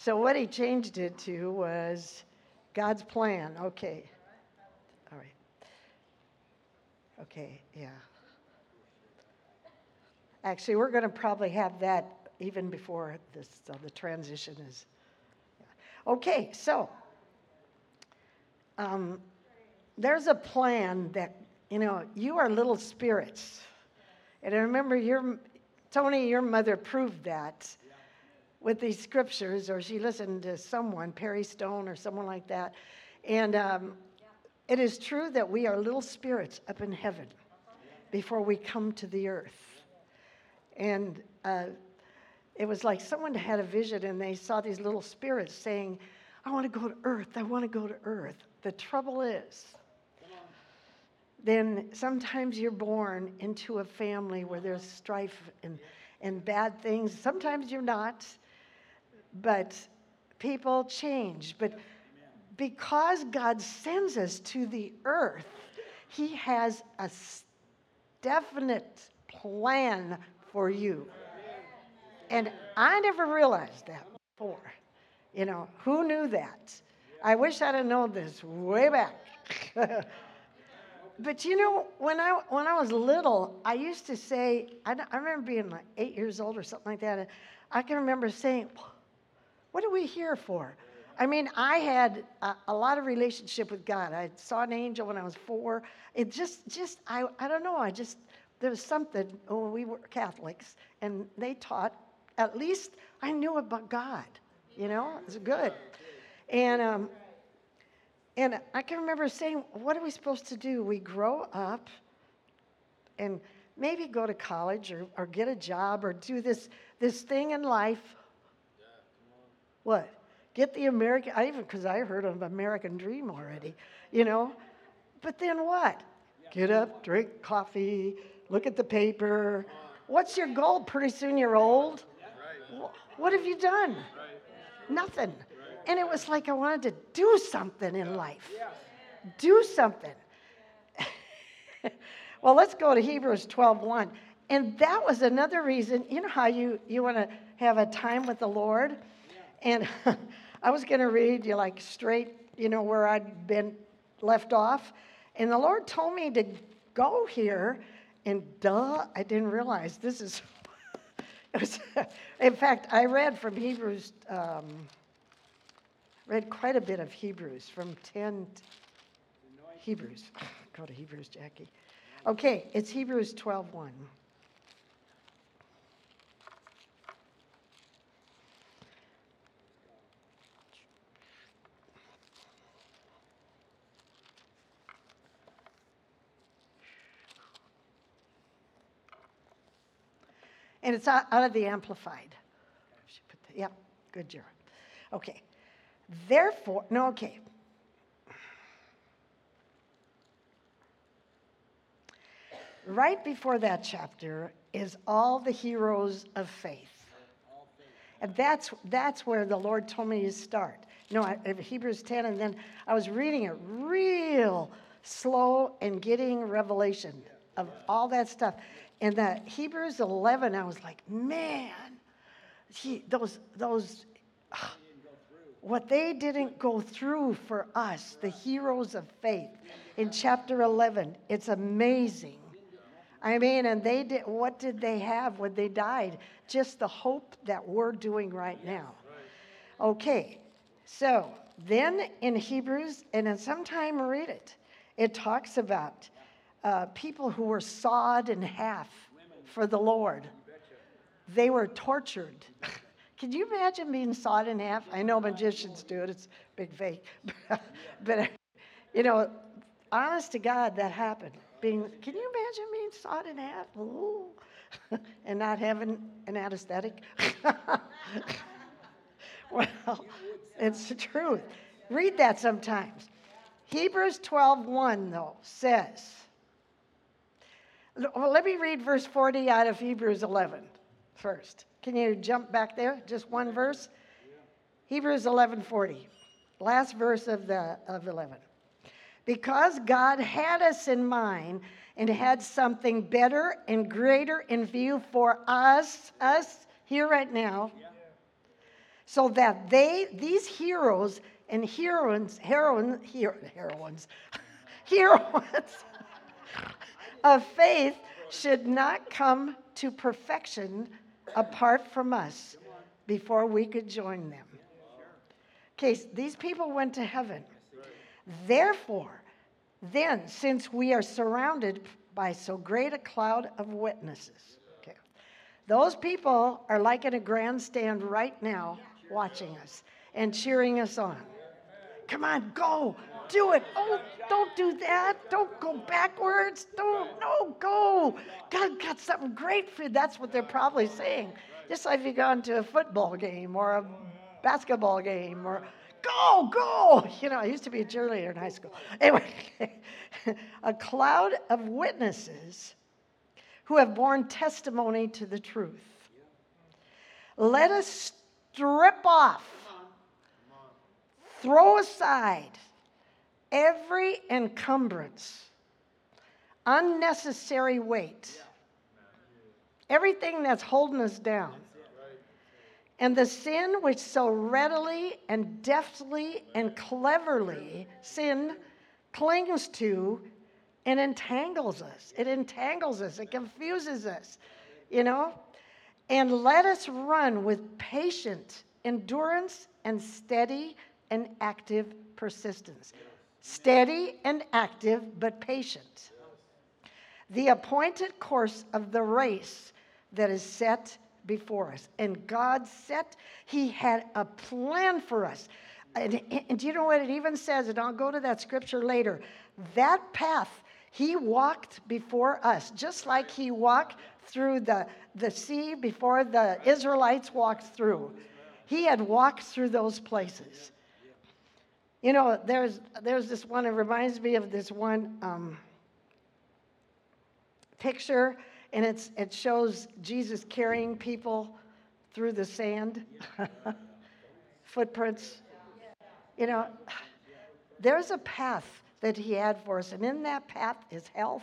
So what he changed it to was God's plan. Okay. All right. Okay, yeah. Actually, we're going to probably have that even before this, so the transition is. Okay, so um, there's a plan that, you know, you are little spirits. And I remember your, Tony, your mother proved that with these scriptures, or she listened to someone, Perry Stone or someone like that. And um, it is true that we are little spirits up in heaven before we come to the earth. And uh, it was like someone had a vision and they saw these little spirits saying, I want to go to earth. I want to go to earth. The trouble is, then sometimes you're born into a family where there's strife and, and bad things. Sometimes you're not, but people change. But because God sends us to the earth, He has a definite plan for you. And I never realized that before. You know, who knew that? I wish I'd have known this way back. but you know, when I when I was little, I used to say, I, I remember being like eight years old or something like that. I can remember saying, "What are we here for?" I mean, I had a, a, lot of relationship with God. I saw an angel when I was four. It just, just I, I don't know. I just there was something. Oh, we were Catholics, and they taught. At least I knew about God. You know, it was good. And um, and I can remember saying, "What are we supposed to do? We grow up, and maybe go to college or, or get a job or do this this thing in life." What? Get the American, I even, because I heard of American Dream already, you know. But then what? Get up, drink coffee, look at the paper. What's your goal? Pretty soon you're old. What have you done? Nothing. And it was like I wanted to do something in life. Do something. well, let's go to Hebrews 12:1. And that was another reason, you know how you, you want to have a time with the Lord? And I was going to read you like straight, you know, where I'd been left off. And the Lord told me to go here. And duh, I didn't realize this is. was, in fact, I read from Hebrews, um, read quite a bit of Hebrews from 10 Hebrews. Go to Hebrews, Jackie. Okay, it's Hebrews 12 1. And it's out, of the Amplified. Yep, good job. Okay. Therefore, no, okay. Right before that chapter is all the heroes of faith. And that's, that's where the Lord told me to start. You know, Hebrews 10, and then I was reading it real slow and getting revelation of all that stuff. And that Hebrews 11, I was like, man, he, those, those, what they didn't go through for us, the heroes of faith, in chapter 11, it's amazing. I mean, and they did, what did they have when they died? Just the hope that we're doing right now. Okay, so then in Hebrews, and then sometime read it, it talks about uh, people who were sawed in half for the Lord. They were tortured. Can you imagine being sawed in half? I know magicians do it, it's big fake. but, you know, honest to God, that happened. Being, can you imagine being sawed in half? Ooh. and not having an anesthetic? well, it's the truth. Read that sometimes. Hebrews 12:1 though says, well, let me read verse 40 out of Hebrews 11 first. Can you jump back there? Just one verse? Hebrews 11:40. Last verse of the of 11. Because God had us in mind and had something better and greater in view for us, us here right now. so that they, these heroes and heroines, heroine, hero, heroines, heroines of faith should not come to perfection apart from us before we could join them. Okay, these people went to heaven. Therefore, then, since we are surrounded by so great a cloud of witnesses, okay, those people are like in a grandstand right now watching us and cheering us on. Come on, go, do it. Oh, don't do that. Don't go backwards. Don't, no, go. God got something great for you. That's what they're probably saying. Just like if you gone to a football game or a basketball game or go, go. You know, I used to be a cheerleader in high school. Anyway, a cloud of witnesses who have borne testimony to the truth. Let us strip off, throw aside every encumbrance, unnecessary weight, everything that's holding us down and the sin which so readily and deftly and cleverly sin clings to and entangles us. It entangles us, it confuses us, you know? And let us run with patient endurance and steady and active persistence. Steady and active, but patient. The appointed course of the race that is set before us. And God set, He had a plan for us. And, and do you know what it even says? And I'll go to that scripture later. That path, He walked before us, just like He walked through the, the sea before the Israelites walked through. He had walked through those places. You know, there's, there's this one, it reminds me of this one um, picture and it's, it shows Jesus carrying people through the sand, footprints. You know, there's a path that he had for us, and in that path is health.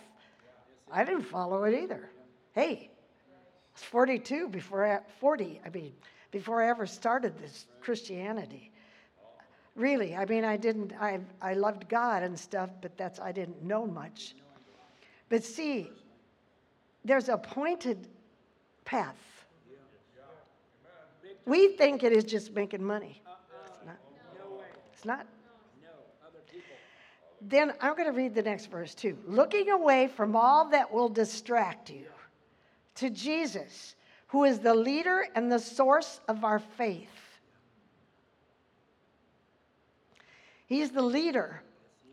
I didn't follow it either. Hey, I was 42 before I, 40, I mean, before I ever started this Christianity. Really, I mean, I didn't, I, I loved God and stuff, but that's, I didn't know much. But see, there's a pointed path. We think it is just making money. It's not. It's not. Then I'm going to read the next verse too. Looking away from all that will distract you to Jesus, who is the leader and the source of our faith. He's the leader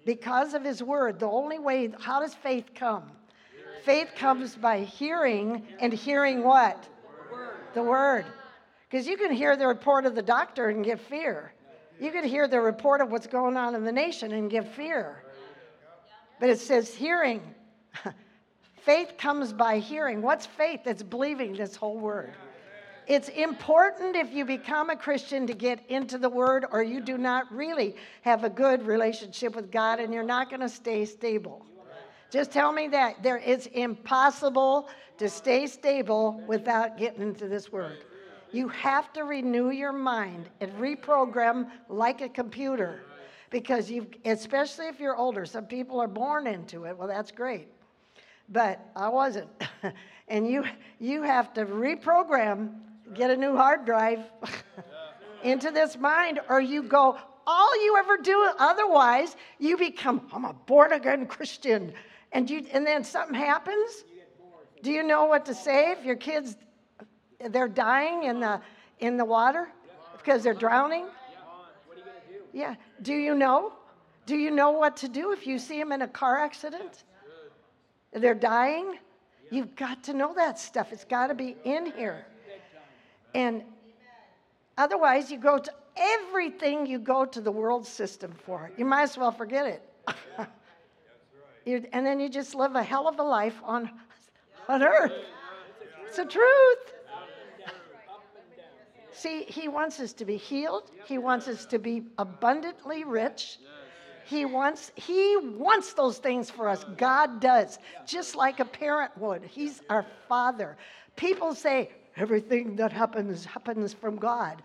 because of his word. The only way, how does faith come? faith comes by hearing, and hearing what? The word. Because you can hear the report of the doctor and get fear. You can hear the report of what's going on in the nation and get fear. But it says hearing. faith comes by hearing. What's faith? It's believing this whole word. It's important if you become a Christian to get into the Word, or you do not really have a good relationship with God and you're not going to stay stable. Just tell me that. There, it's impossible to stay stable without getting into this word. You have to renew your mind and reprogram like a computer because you especially if you're older some people are born into it well that's great but i wasn't and you you have to reprogram get a new hard drive into this mind or you go all you ever do otherwise you become i'm a born again christian. And you and then something happens. Do you know what to say if your kids they're dying in the in the water because they're drowning? Yeah. Do you know? Do you know what to do if you see them in a car accident? They're dying? You've got to know that stuff. It's got to be in here and otherwise you go to everything you go to the world system for you might as well forget it you, and then you just live a hell of a life on, on earth. It's the truth. See, he wants us to be healed. He wants us to be abundantly rich. He wants he wants those things for us. God does, just like a parent would. He's our father. People say everything that happens happens from God.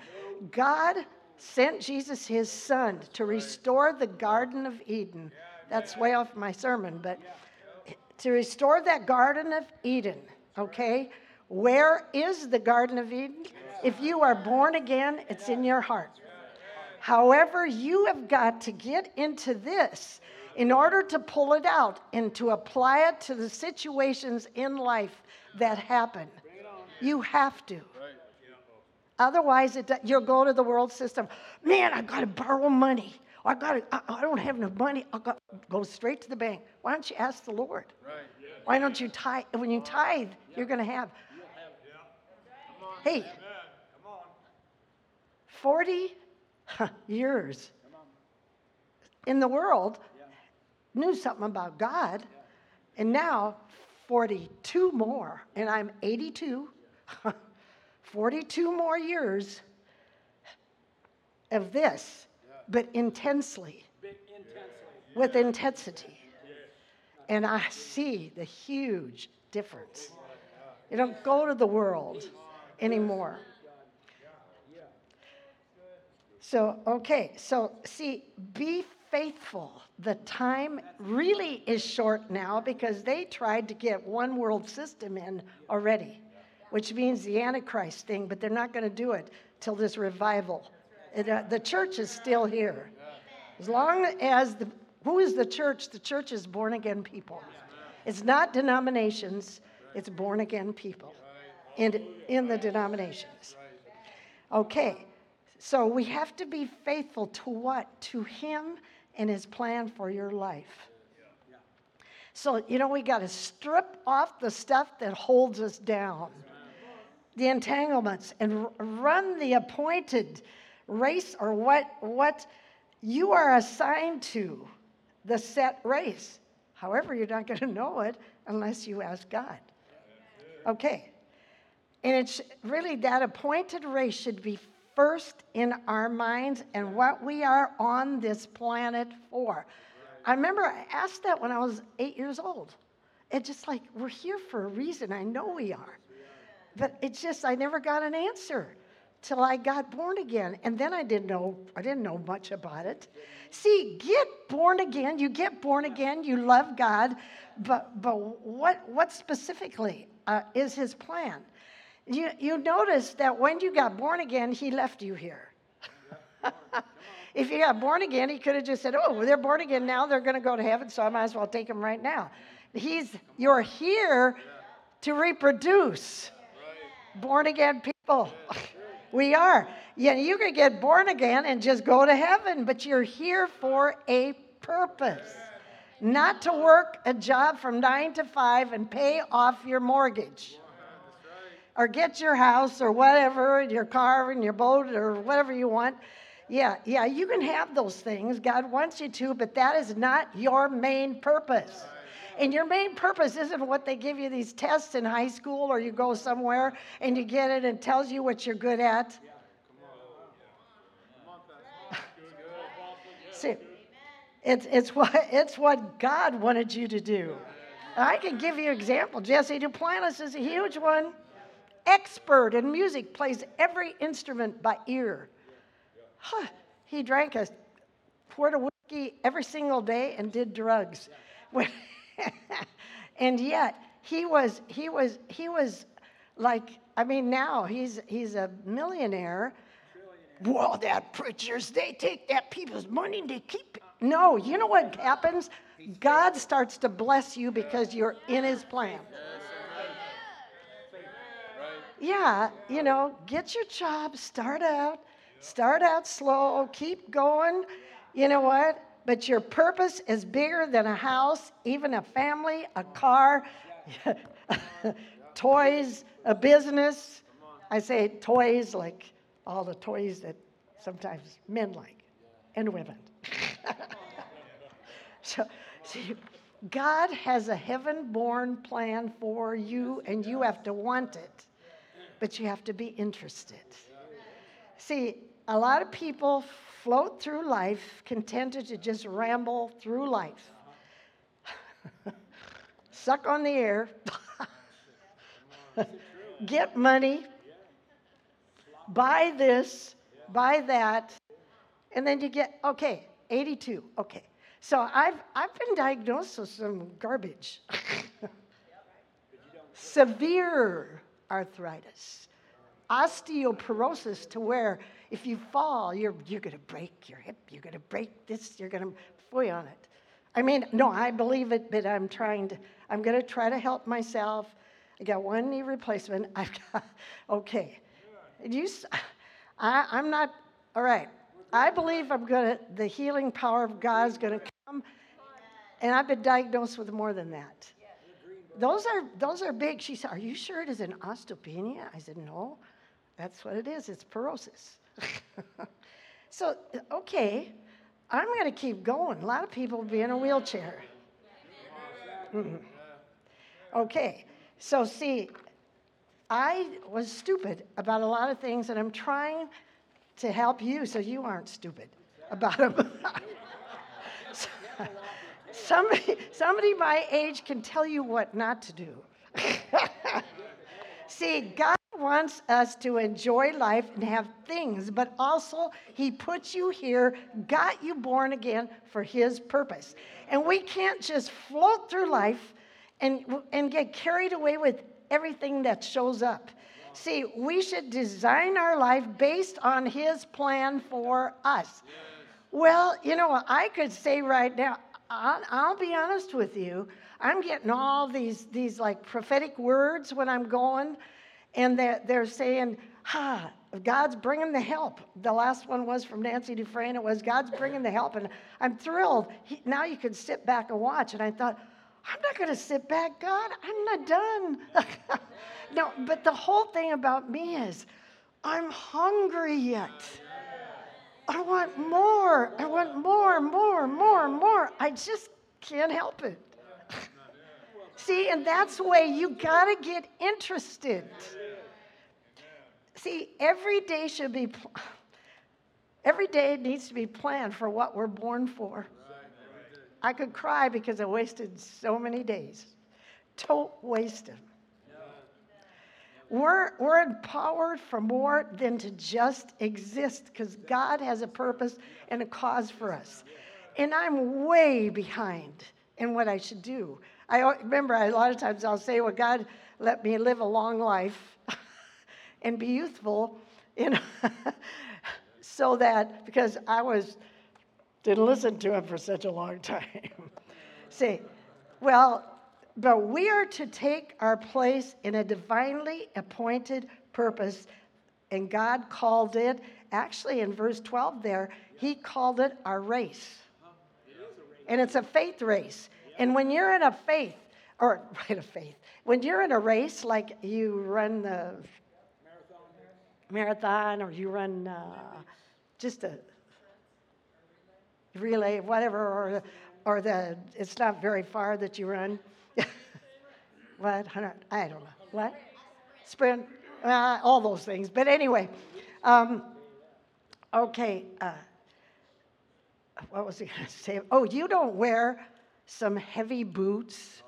God sent Jesus, his son, to restore the Garden of Eden. That's way off my sermon, but to restore that Garden of Eden, okay? Where is the Garden of Eden? If you are born again, it's in your heart. However, you have got to get into this in order to pull it out and to apply it to the situations in life that happen. You have to. Otherwise, it, you'll go to the world system. Man, I've got to borrow money. I got to, I, I, don't have enough money. I got go straight to the bank. Why don't you ask the Lord? Right. Why don't you tithe? When you tithe, you're going to have. Hey, 40 years in the world knew something about God, and now 42 more, and I'm 82. 42 more years of this, but intensely, with intensity. And I see the huge difference. You don't go to the world anymore. So, okay, so see, be faithful. The time really is short now because they tried to get one world system in already which means the Antichrist thing, but they're not going to do it till this revival. It, uh, the church is still here. As long as the, who is the church? The church is born again people. It's not denominations, it's born again people in, in the denominations. Okay, so we have to be faithful to what? To Him and His plan for your life. So, you know, we got to strip off the stuff that holds us down the entanglements and run the appointed race or what, what you are assigned to, the set race. However, you're not going to know it unless you ask God. Okay. And it's really that appointed race should be first in our minds and what we are on this planet for. I remember I asked that when I was eight years old. It's just like, we're here for a reason. I know we are. But it's just I never got an answer till I got born again. And then I didn't know I didn't know much about it. See, get born again. You get born again. You love God, but but what what specifically uh, is His plan? You you notice that when you got born again, He left you here. if you got born again, He could have just said, "Oh, they're born again now. They're going to go to heaven, so I might as well take them right now." He's you're here to reproduce born again people. we are. Yeah, you can get born again and just go to heaven, but you're here for a purpose. Not to work a job from nine to five and pay off your mortgage. Or get your house or whatever, your car and your boat or whatever you want. Yeah, yeah, you can have those things. God wants you to, but that is not your main purpose. And your main purpose isn't what they give you these tests in high school or you go somewhere and you get it and tells you what you're good at. See, it's, it's, what, it's what God wanted you to do. I can give you an example. Jesse Duplantis is a huge one. Expert in music, plays every instrument by ear. Huh. He drank a quart of whiskey every single day and did drugs. and yet he was he was he was like I mean now he's he's a millionaire. Well, that preachers they take that people's money and they keep it. No, you know what happens? God starts to bless you because you're in His plan. Yeah, you know, get your job, start out, start out slow, keep going. You know what? But your purpose is bigger than a house, even a family, a car, toys, a business. I say toys like all the toys that sometimes men like and women. so, see, God has a heaven born plan for you, and you have to want it, but you have to be interested. See, a lot of people float through life contented to just ramble through life. Suck on the air, get money, buy this, buy that, and then you get, okay, 82, okay. So I've, I've been diagnosed with some garbage. Severe arthritis, osteoporosis, to where if you fall, you're, you're going to break your hip, you're going to break this, you're going to foy on it. I mean, no, I believe it, but I'm trying to, I'm going to try to help myself. I got one knee replacement. I've got, okay. You, I, I'm not, all right. I believe I'm going to, the healing power of God is going to come. And I've been diagnosed with more than that. Those are, those are big. She said, Are you sure it is an osteopenia? I said, No, that's what it is. It's porosis. so, okay, I'm going to keep going. A lot of people will be in a wheelchair. Mm-hmm. Okay, so see, I was stupid about a lot of things, and I'm trying to help you so you aren't stupid about them. somebody, somebody my age can tell you what not to do. See, God wants us to enjoy life and have things, but also He put you here, got you born again for His purpose. And we can't just float through life and, and get carried away with everything that shows up. See, we should design our life based on His plan for us. Well, you know, I could say right now, I'll, I'll, be honest with you. I'm getting all these, these like prophetic words when I'm going, and they're, they're saying, ha, God's bringing the help. The last one was from Nancy Dufresne. It was, God's bringing the help. And I'm thrilled. He, now you can sit back and watch. And I thought, I'm not going to sit back, God. I'm not done. no, but the whole thing about me is, I'm hungry yet. I want more. I want more, more, more, more. I just can't help it. See, and that's the way you got to get interested. See, every day should be, every day needs to be planned for what we're born for. I could cry because I wasted so many days. Tote wasted. We're, we're empowered for more than to just exist because God has a purpose and a cause for us. And I'm way behind in what I should do. I remember a lot of times I'll say, Well, God, let me live a long life and be youthful, you know, so that because I was didn't listen to him for such a long time. See, well, but we are to take our place in a divinely appointed purpose, and God called it, actually in verse 12 there, He called it our race. And it's a faith race. And when you're in a faith, or right, a faith, when you're in a race, like you run the marathon, or you run uh, just a relay, whatever, or, or the, it's not very far that you run what? I don't know. What? Sprint. Uh, all those things. But anyway, um, okay. Uh, what was he going to say? Oh, you don't wear some heavy boots.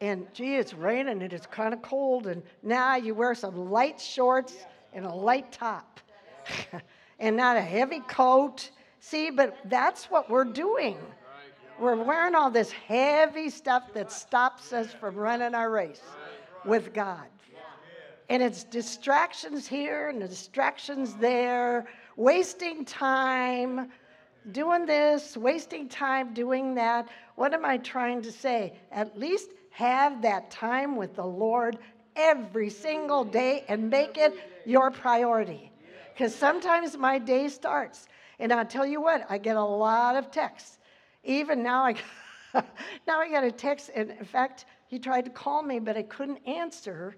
And gee, it's raining and it's kind of cold. And now you wear some light shorts and a light top and not a heavy coat. See, but that's what we're doing. We're wearing all this heavy stuff that stops us from running our race with God. And it's distractions here and distractions there, wasting time doing this, wasting time doing that. What am I trying to say? At least have that time with the Lord every single day and make it your priority. Because sometimes my day starts, and I'll tell you what, I get a lot of texts even now, I now I got a text, and in fact, he tried to call me, but I couldn't answer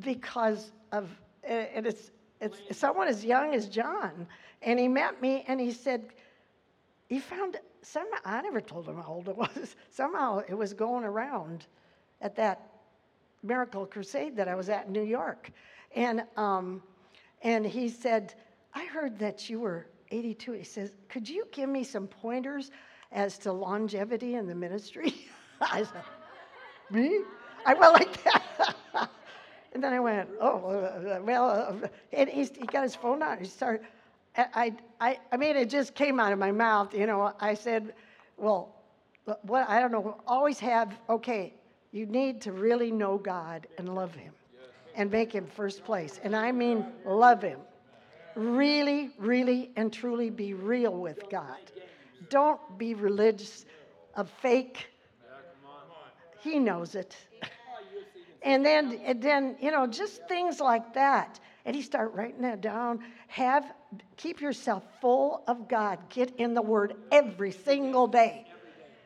because of and it's it's someone as young as John, and he met me, and he said he found somehow I never told him how old it was. Somehow it was going around at that miracle crusade that I was at in New York, and um, and he said, I heard that you were 82. He says, could you give me some pointers? as to longevity in the ministry. I said, me? I went like that. and then I went, oh, well, uh, and he got his phone out. He started, I, I, I mean, it just came out of my mouth, you know. I said, well, what, I don't know, always have, okay, you need to really know God and love Him and make Him first place. And I mean, love Him. Really, really, and truly be real with God. Don't be religious, a fake. He knows it. and then, and then, you know, just things like that. And he start writing that down. Have keep yourself full of God. Get in the Word every single day,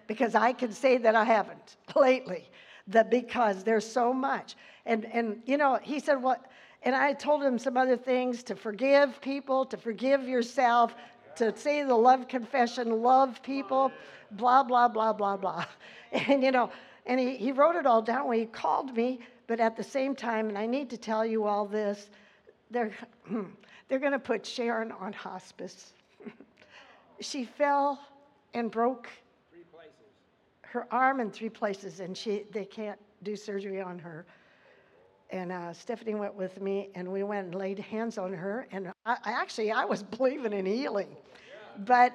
because I can say that I haven't lately. That because there's so much, and and you know, he said what. Well, and I told him some other things to forgive people, to forgive yourself, to say the love confession, love people, blah, blah, blah, blah, blah. And, you know, and he, he wrote it all down when he called me, but at the same time, and I need to tell you all this, they're, they're going to put Sharon on hospice. she fell and broke her arm in three places, and she, they can't do surgery on her and uh, Stephanie went with me, and we went and laid hands on her. And I, actually, I was believing in healing, but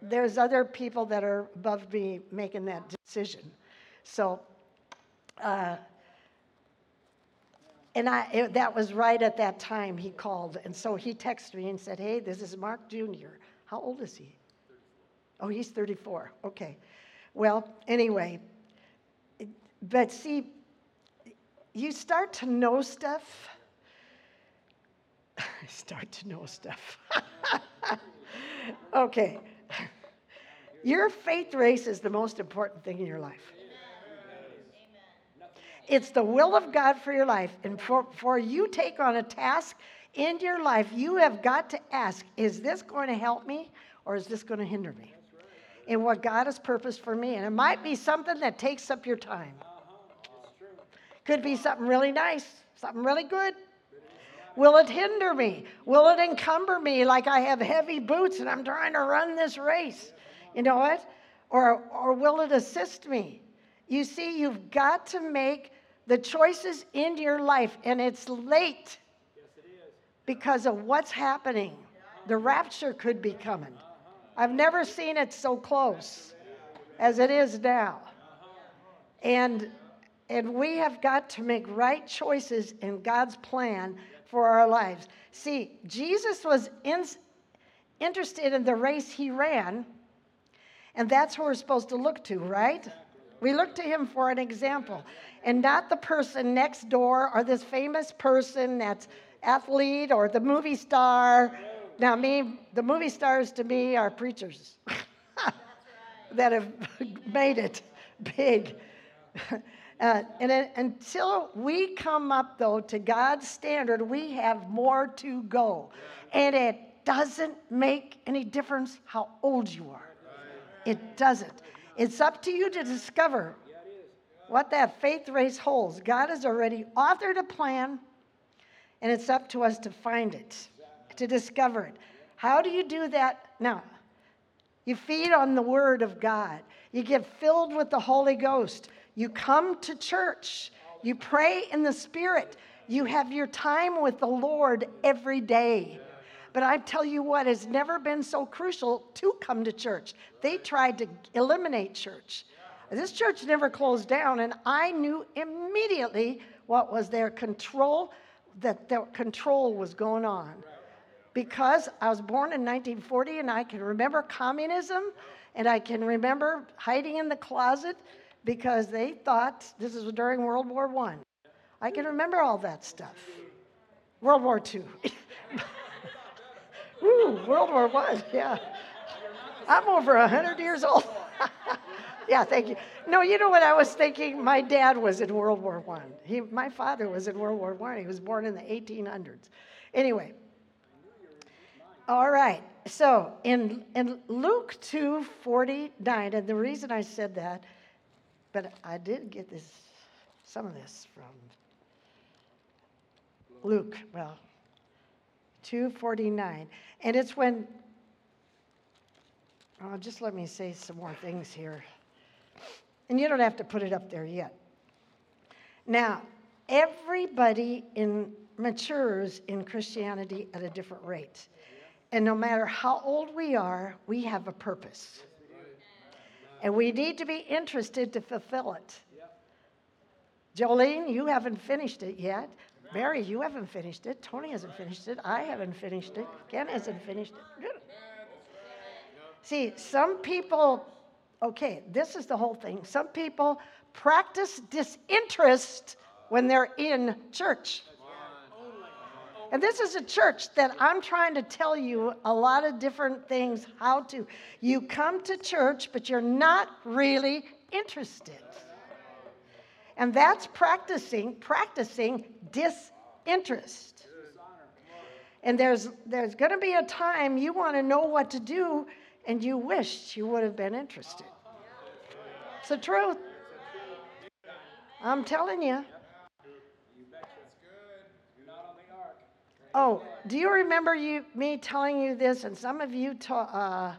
there's other people that are above me making that decision. So, uh, and I, it, that was right at that time he called. And so he texted me and said, Hey, this is Mark Jr. How old is he? Oh, he's 34. Okay. Well, anyway, but see, you start to know stuff. I start to know stuff. okay. Your faith race is the most important thing in your life. It's the will of God for your life. And for, for you take on a task in your life, you have got to ask, is this going to help me or is this going to hinder me? In what God has purposed for me. And it might be something that takes up your time. Could be something really nice, something really good. Will it hinder me? Will it encumber me like I have heavy boots and I'm trying to run this race? You know what? Or, or will it assist me? You see, you've got to make the choices in your life, and it's late because of what's happening. The rapture could be coming. I've never seen it so close as it is now. And and we have got to make right choices in God's plan for our lives. See, Jesus was in, interested in the race he ran, and that's who we're supposed to look to, right? We look to him for an example, and not the person next door or this famous person that's athlete or the movie star. Now, me, the movie stars to me are preachers that have made it big. Uh, and it, until we come up, though, to God's standard, we have more to go. And it doesn't make any difference how old you are. It doesn't. It's up to you to discover what that faith race holds. God has already authored a plan, and it's up to us to find it, to discover it. How do you do that? Now, you feed on the Word of God, you get filled with the Holy Ghost. You come to church. You pray in the Spirit. You have your time with the Lord every day. But I tell you what, has never been so crucial to come to church. They tried to eliminate church. This church never closed down, and I knew immediately what was their control, that their control was going on. Because I was born in 1940 and I can remember communism and I can remember hiding in the closet because they thought this is during World War I. I can remember all that stuff. World War II. Ooh, World War One, yeah. I'm over 100 years old. yeah, thank you. No, you know what I was thinking? My dad was in World War One. He, my father was in World War One. He was born in the 1800s. Anyway, all right. So in, in Luke 2 49, and the reason I said that but I did get this, some of this from Luke, well, 249. And it's when, oh, just let me say some more things here. And you don't have to put it up there yet. Now, everybody in matures in Christianity at a different rate. And no matter how old we are, we have a purpose. And we need to be interested to fulfill it. Jolene, you haven't finished it yet. Mary, you haven't finished it. Tony hasn't finished it. I haven't finished it. Ken hasn't finished it. See, some people, okay, this is the whole thing. Some people practice disinterest when they're in church. And this is a church that I'm trying to tell you a lot of different things how to. You come to church, but you're not really interested. And that's practicing, practicing disinterest. And there's, there's going to be a time you want to know what to do and you wished you would have been interested. It's the truth. I'm telling you. Oh, do you remember you me telling you this? And some of you ta- uh,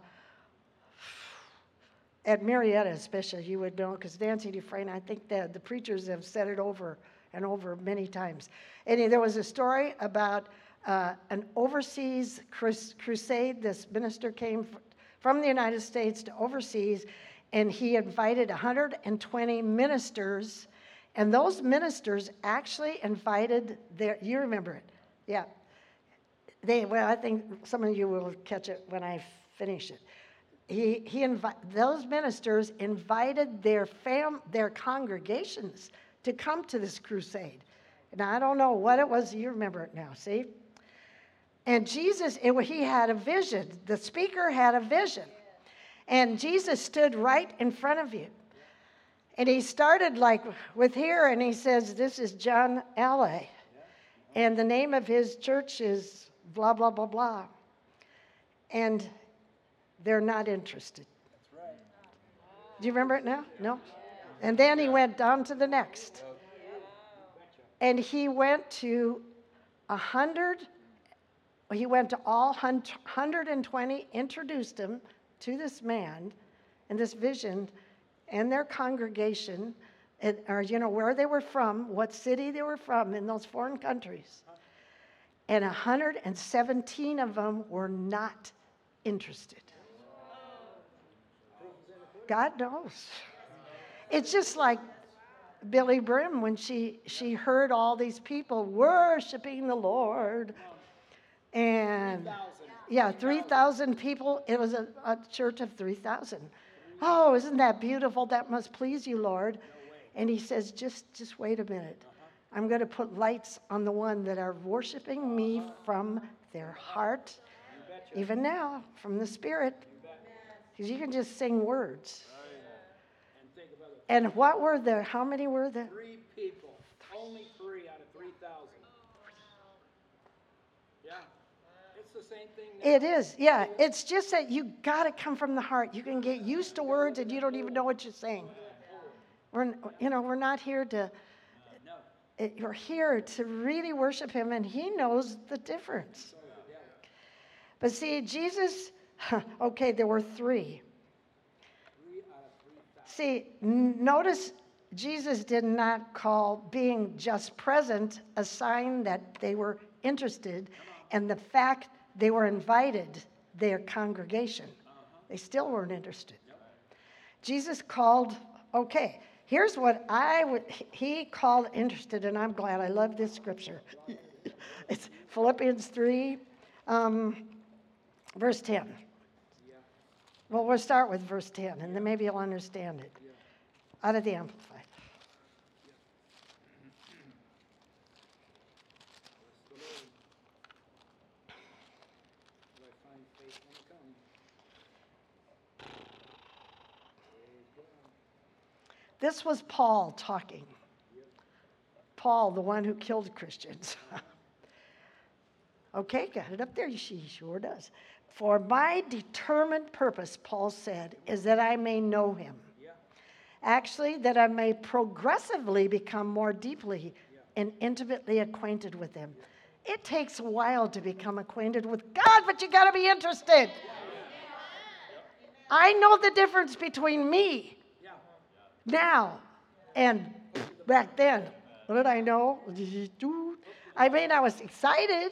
at Marietta, especially, you would know because Nancy Dufresne. I think that the preachers have said it over and over many times. And there was a story about uh, an overseas crus- crusade. This minister came from the United States to overseas, and he invited 120 ministers. And those ministers actually invited their, you remember it, yeah. They, well, I think some of you will catch it when I finish it. He, he invi- those ministers invited their, fam, their congregations to come to this crusade. And I don't know what it was, you remember it now, see? And Jesus, it, he had a vision. The speaker had a vision. And Jesus stood right in front of you. And he started like with here, and he says, This is John Alley. And the name of his church is blah, blah, blah, blah. And they're not interested. Do you remember it now? No? And then he went down to the next. And he went to a hundred he went to all 120, introduced him to this man and this vision and their congregation, and, or you know where they were from, what city they were from in those foreign countries. And 117 of them were not interested. God knows. It's just like Billye Brim when she, she heard all these people worshiping the Lord and 3, yeah, 3,000 people. It was a, a church of 3,000. Oh, isn't that beautiful? That must please you, Lord. And he says, just, just wait a minute. I'm going to put lights on the one that are worshiping me from their heart, even now, from the Spirit. Because you can just sing words. Oh, and what were there? How many were there? Three people. Only three out of 3,000. Yeah. It's the same thing now. It is, yeah. It's just that you got to come from the heart. You can get used to words and you don't even know what you're saying. We're, you know, we're not here to, it, you're here to really worship Him, and He knows the difference. But see, Jesus, okay, there were three. See, notice Jesus did not call being just present a sign that they were interested, and the fact they were invited, their congregation. They still weren't interested. Jesus called, okay, here's what I would, he called interested, and I'm glad. I love this scripture. it's Philippians 3, um, verse 10. Well, we'll start with verse 10, and then maybe you'll understand it. Out of the Amplified. Do I find faith when it comes? This was Paul talking. Paul, the one who killed Christians. okay, got it up there. She sure does. For my determined purpose, Paul said, is that I may know him. Actually, that I may progressively become more deeply and intimately acquainted with him. It takes a while to become acquainted with God, but you got to be interested. I know the difference between me now and back then. What did I know? I mean, I was excited.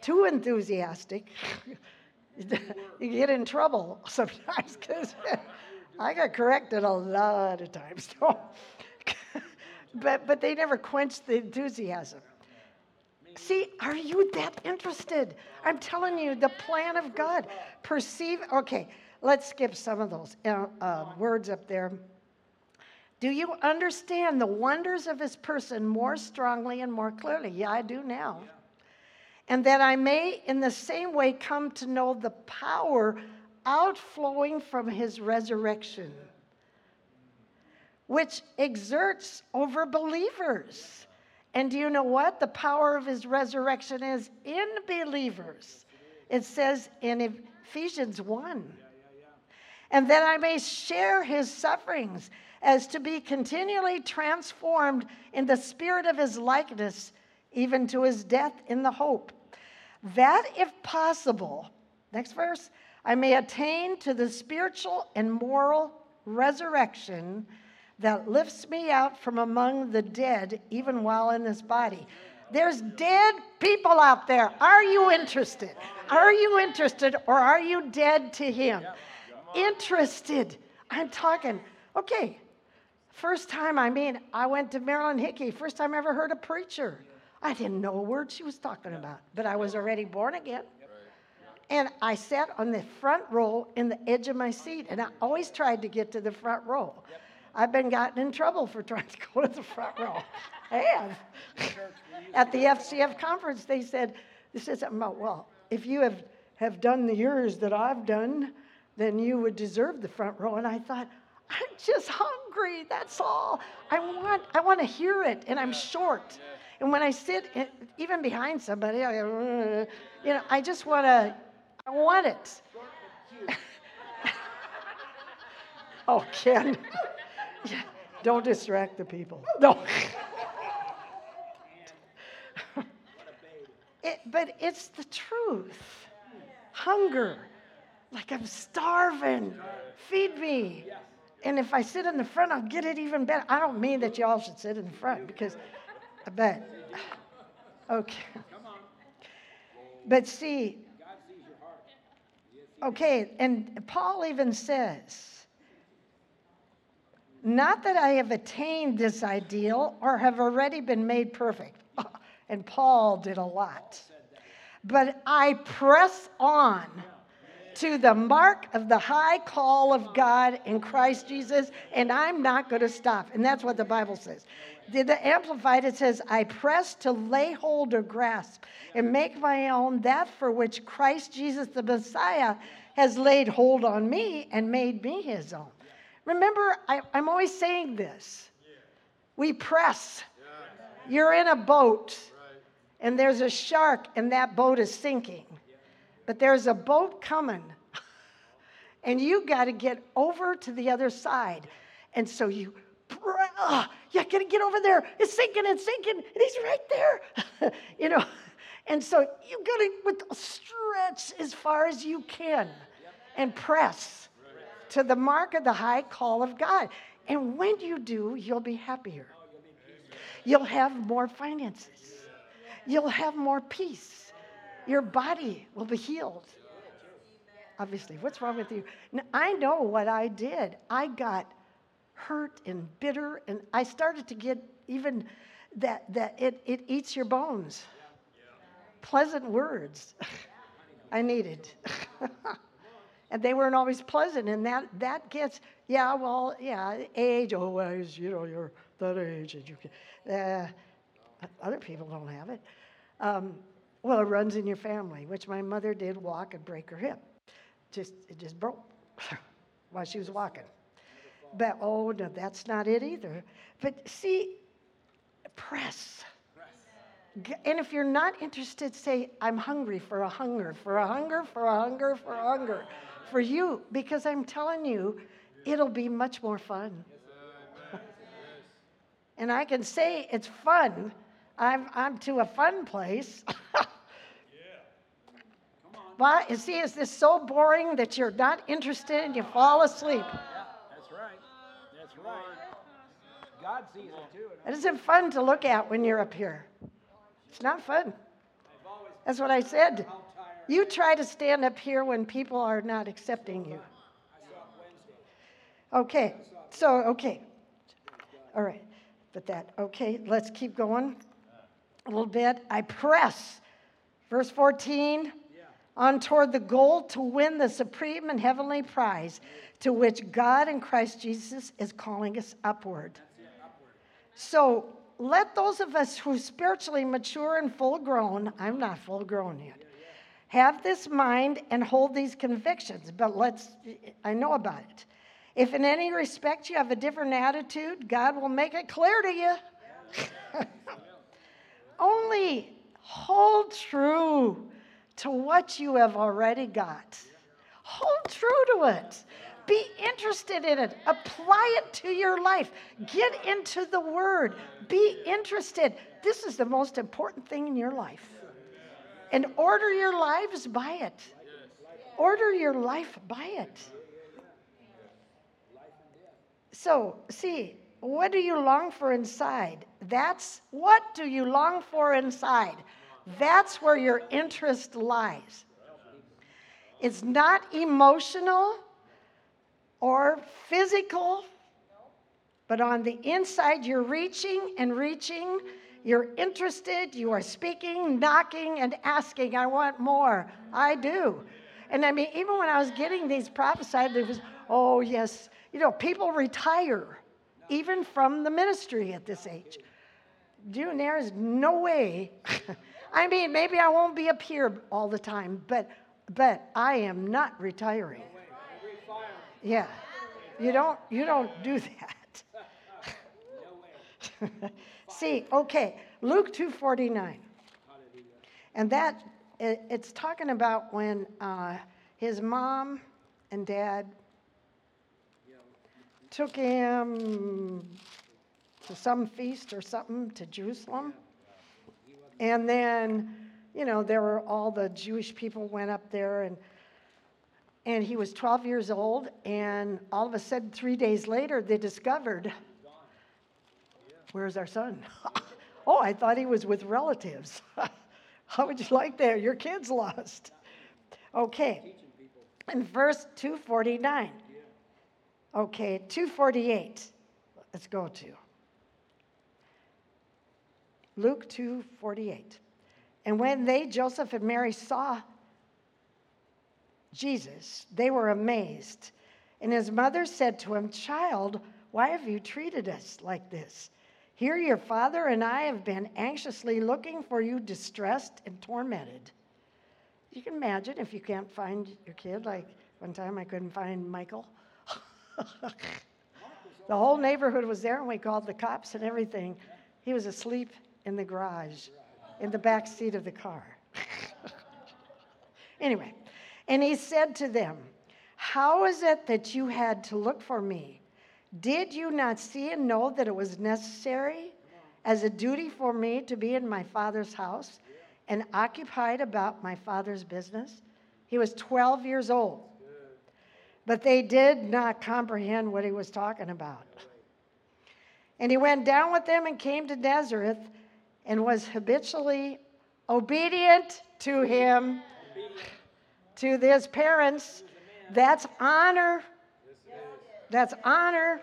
too enthusiastic, you get in trouble sometimes because I got corrected a lot of times. but, but they never quenched the enthusiasm. See, are you that interested? I'm telling you, the plan of God. Perceive, okay, let's skip some of those uh, uh, words up there. Do you understand the wonders of his person more strongly and more clearly? Yeah, I do now. And that I may, in the same way, come to know the power outflowing from his resurrection, which exerts over believers. And do you know what? The power of his resurrection is in believers. It says in Ephesians 1. And that I may share his sufferings as to be continually transformed in the spirit of his likeness, even to his death in the hope. That, if possible, next verse, I may attain to the spiritual and moral resurrection that lifts me out from among the dead, even while in this body. There's dead people out there. Are you interested? Are you interested or are you dead to Him? Interested. I'm talking, okay, first time, I mean, I went to Marilyn Hickey, first time I ever heard a preacher. I didn't know a word she was talking about, but I was already born again. And I sat on the front row in the edge of my seat, and I always tried to get to the front row. I've been gotten in trouble for trying to go to the front row. I have. At the FCF conference, they said, they said something about, well, if you have, have done the years that I've done, then you would deserve the front row. And I thought, I'm just hungry, that's all. I want, I want to hear it, and I'm short. And when I sit, even behind somebody, I, mm, you know, I just want to, I want it. oh, Ken. Don't distract the people. No. it, but it's the truth. Hunger. Like I'm starving. Feed me. And if I sit in the front, I'll get it even better. I don't mean that y'all should sit in the front because I bet. Okay. But see, okay, and Paul even says, not that I have attained this ideal or have already been made perfect. And Paul did a lot. But I press on to the mark of the high call of God in Christ Jesus, and I'm not going to stop. And that's what the Bible says. The Amplified, it says, I press to lay hold or grasp and make my own that for which Christ Jesus the Messiah has laid hold on me and made me his own. Remember, I, am always saying this. We press. You're in a boat, and there's a shark, and that boat is sinking. But there's a boat coming, and you got to get over to the other side. And so you, uh, you got to get over there. It's sinking, it's sinking, and he's right there. you know, and so you got to stretch as far as you can and press to the mark of the high call of God. And when you do, you'll be happier. You'll have more finances. You'll have more peace. Your body will be healed. Obviously, what's wrong with you? Now, I know what I did. I got hurt and bitter, and I started to get even that, that it, it eats your bones. Pleasant words I needed. and they weren't always pleasant. And that, that gets, yeah, well, yeah, age, always, you know, you're that age, and you can, uh, other people don't have it. Um, well, it runs in your family, which my mother did walk and break her hip. Just, it just broke while she was walking. But, oh, no, that's not it either. But see, press. And if you're not interested, say, I'm hungry for a hunger, for a hunger, for a hunger, for a hunger for you because I'm telling you, it'll be much more fun. and I can say it's fun. I'm, I'm to a fun place. Why? You see, is this so boring that you're not interested and you fall asleep? That's right. God sees it too. It isn't fun to look at when you're up here. It's not fun. That's what I said. You try to stand up here when people are not accepting you. Okay, so, okay. All right, but that, okay, let's keep going a little bit. I press, verse 14, on toward the goal to win the supreme and heavenly prize to which God in Christ Jesus is calling us upward. So let those of us who spiritually mature and full grown, I'm not full grown yet, have this mind and hold these convictions. But let's, I know about it. If in any respect you have a different attitude, God will make it clear to you. Only hold true to what you have already got. Hold true to it. Be interested in it. Apply it to your life. Get into the Word. Be interested. This is the most important thing in your life. And order your lives by it. Order your life by it. So, see, what do you long for inside? That's what do you long for inside? That's where your interest lies. It's not emotional or physical, but on the inside, you're reaching and reaching. You're interested, you are speaking, knocking, and asking, I want more. I do. And I mean, even when I was getting these prophesied, it was, oh, yes. You know, people retire even from the ministry at this age. Dude, there is no way. I mean, maybe I won't be up here all the time, but but I am not retiring. Yeah. You don't you don't do that. See, okay, Luke 2:49. And that it, it's talking about when uh, his mom and dad took him to some feast or something to Jerusalem. And then, you know, there were all the Jewish people went up there and and he was 12 years old and all of a sudden 3 days later they discovered where's our son? oh, I thought he was with relatives. How would you like that? Your kid's lost. Okay. In verse 249. Okay, 248. Let's go to. Luke 2:48. And when they Joseph and Mary saw Jesus, they were amazed. And his mother said to him, "Child, why have you treated us like this? Here your father and I have been anxiously looking for you, distressed and tormented." You can imagine if you can't find your kid like one time I couldn't find Michael. the whole neighborhood was there and we called the cops and everything. He was asleep in the garage, in the back seat of the car. anyway, and he said to them, How is it that you had to look for me? Did you not see and know that it was necessary as a duty for me to be in my father's house and occupied about my father's business? He was 12 years old. But they did not comprehend what he was talking about. And he went down with them and came to Nazareth and was habitually obedient to him, to his parents. That's honor. That's honor.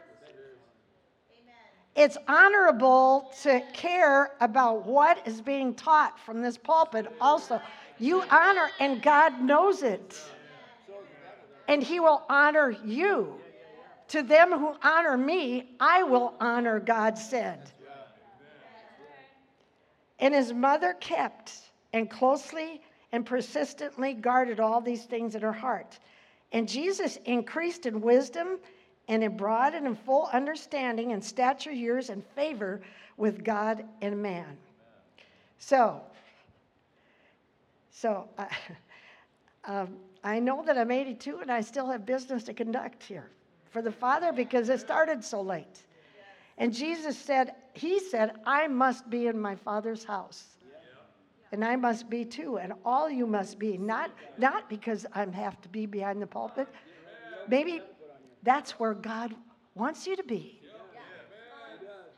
It's honorable to care about what is being taught from this pulpit, also. You honor, and God knows it. And He will honor you. To them who honor me, I will honor, God said. And his mother kept and closely and persistently guarded all these things in her heart. And Jesus increased in wisdom and in broad and in full understanding and stature, years, and favor with God and man. So, so uh, um, I know that I'm 82 and I still have business to conduct here for the Father because it started so late. And Jesus said, He said, I must be in my Father's house. And I must be too, and all you must be. Not, not because I have to be behind the pulpit. Maybe that's where God wants you to be.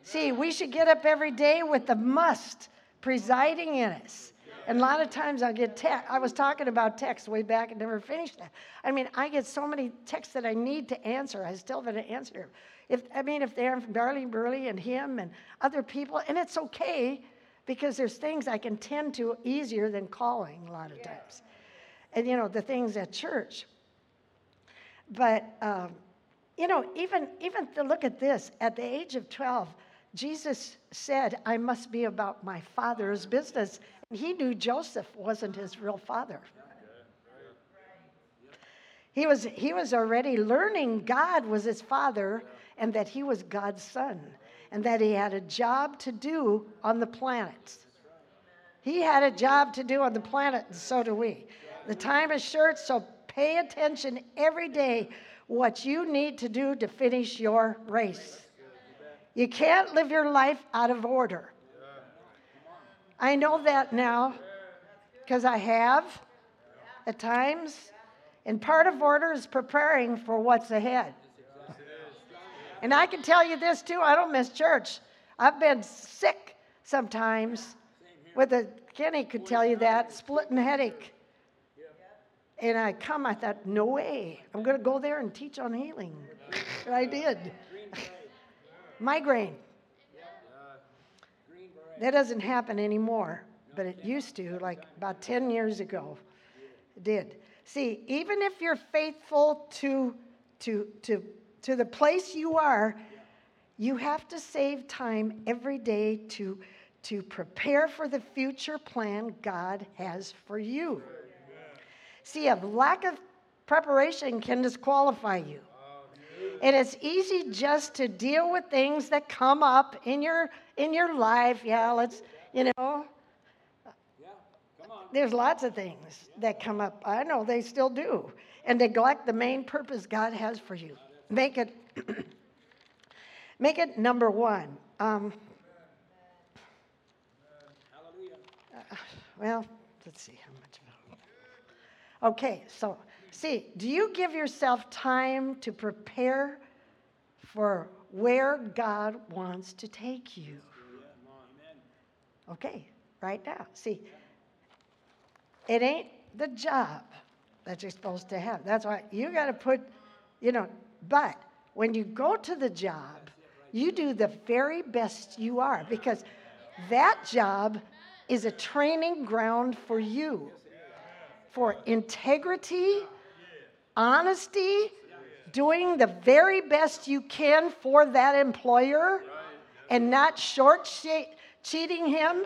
See, we should get up every day with the must presiding in us. And a lot of times I'll get text. I was talking about text way back and never finished that. I mean, I get so many texts that I need to answer. I still haven't answered. If I mean, if they're from Darlene Burley and him and other people, and it's okay because there's things I can tend to easier than calling a lot of times. And you know, the things at church. But um, you know, even even to look at this, at the age of 12, Jesus said, I must be about my father's business. And He knew Joseph wasn't his real father. He was, he was already learning God was his father and that he was God's son and that he had a job to do on the planet. He had a job to do on the planet, and so do we. The time is short, so pay attention every day what you need to do to finish your race. You can't live your life out of order. I know that now because I have at times. And part of order is preparing for what's ahead. And I can tell you this too I don't miss church. I've been sick sometimes with a, Kenny could tell you that, splitting headache. And I come, I thought, no way. I'm going to go there and teach on healing. And I did. Migraine. That doesn't happen anymore, but it used to, like about 10 years ago. It did. See, even if you're faithful to, to, to, to the place you are, you have to save time every day to, to prepare for the future plan God has for you. See, a lack of preparation can disqualify you. And it's easy just to deal with things that come up in your in your life. Yeah, let's you know. There's lots of things that come up. I know they still do. And neglect the main purpose God has for you. Make it make it number one. Um, uh, well, let's see how much. Okay, so See, do you give yourself time to prepare for where God wants to take you? Okay, right now. See, it ain't the job that you're supposed to have. That's why you got to put, you know, but when you go to the job, you do the very best you are because that job is a training ground for you for integrity honesty, doing the very best you can for that employer and not short cheating him.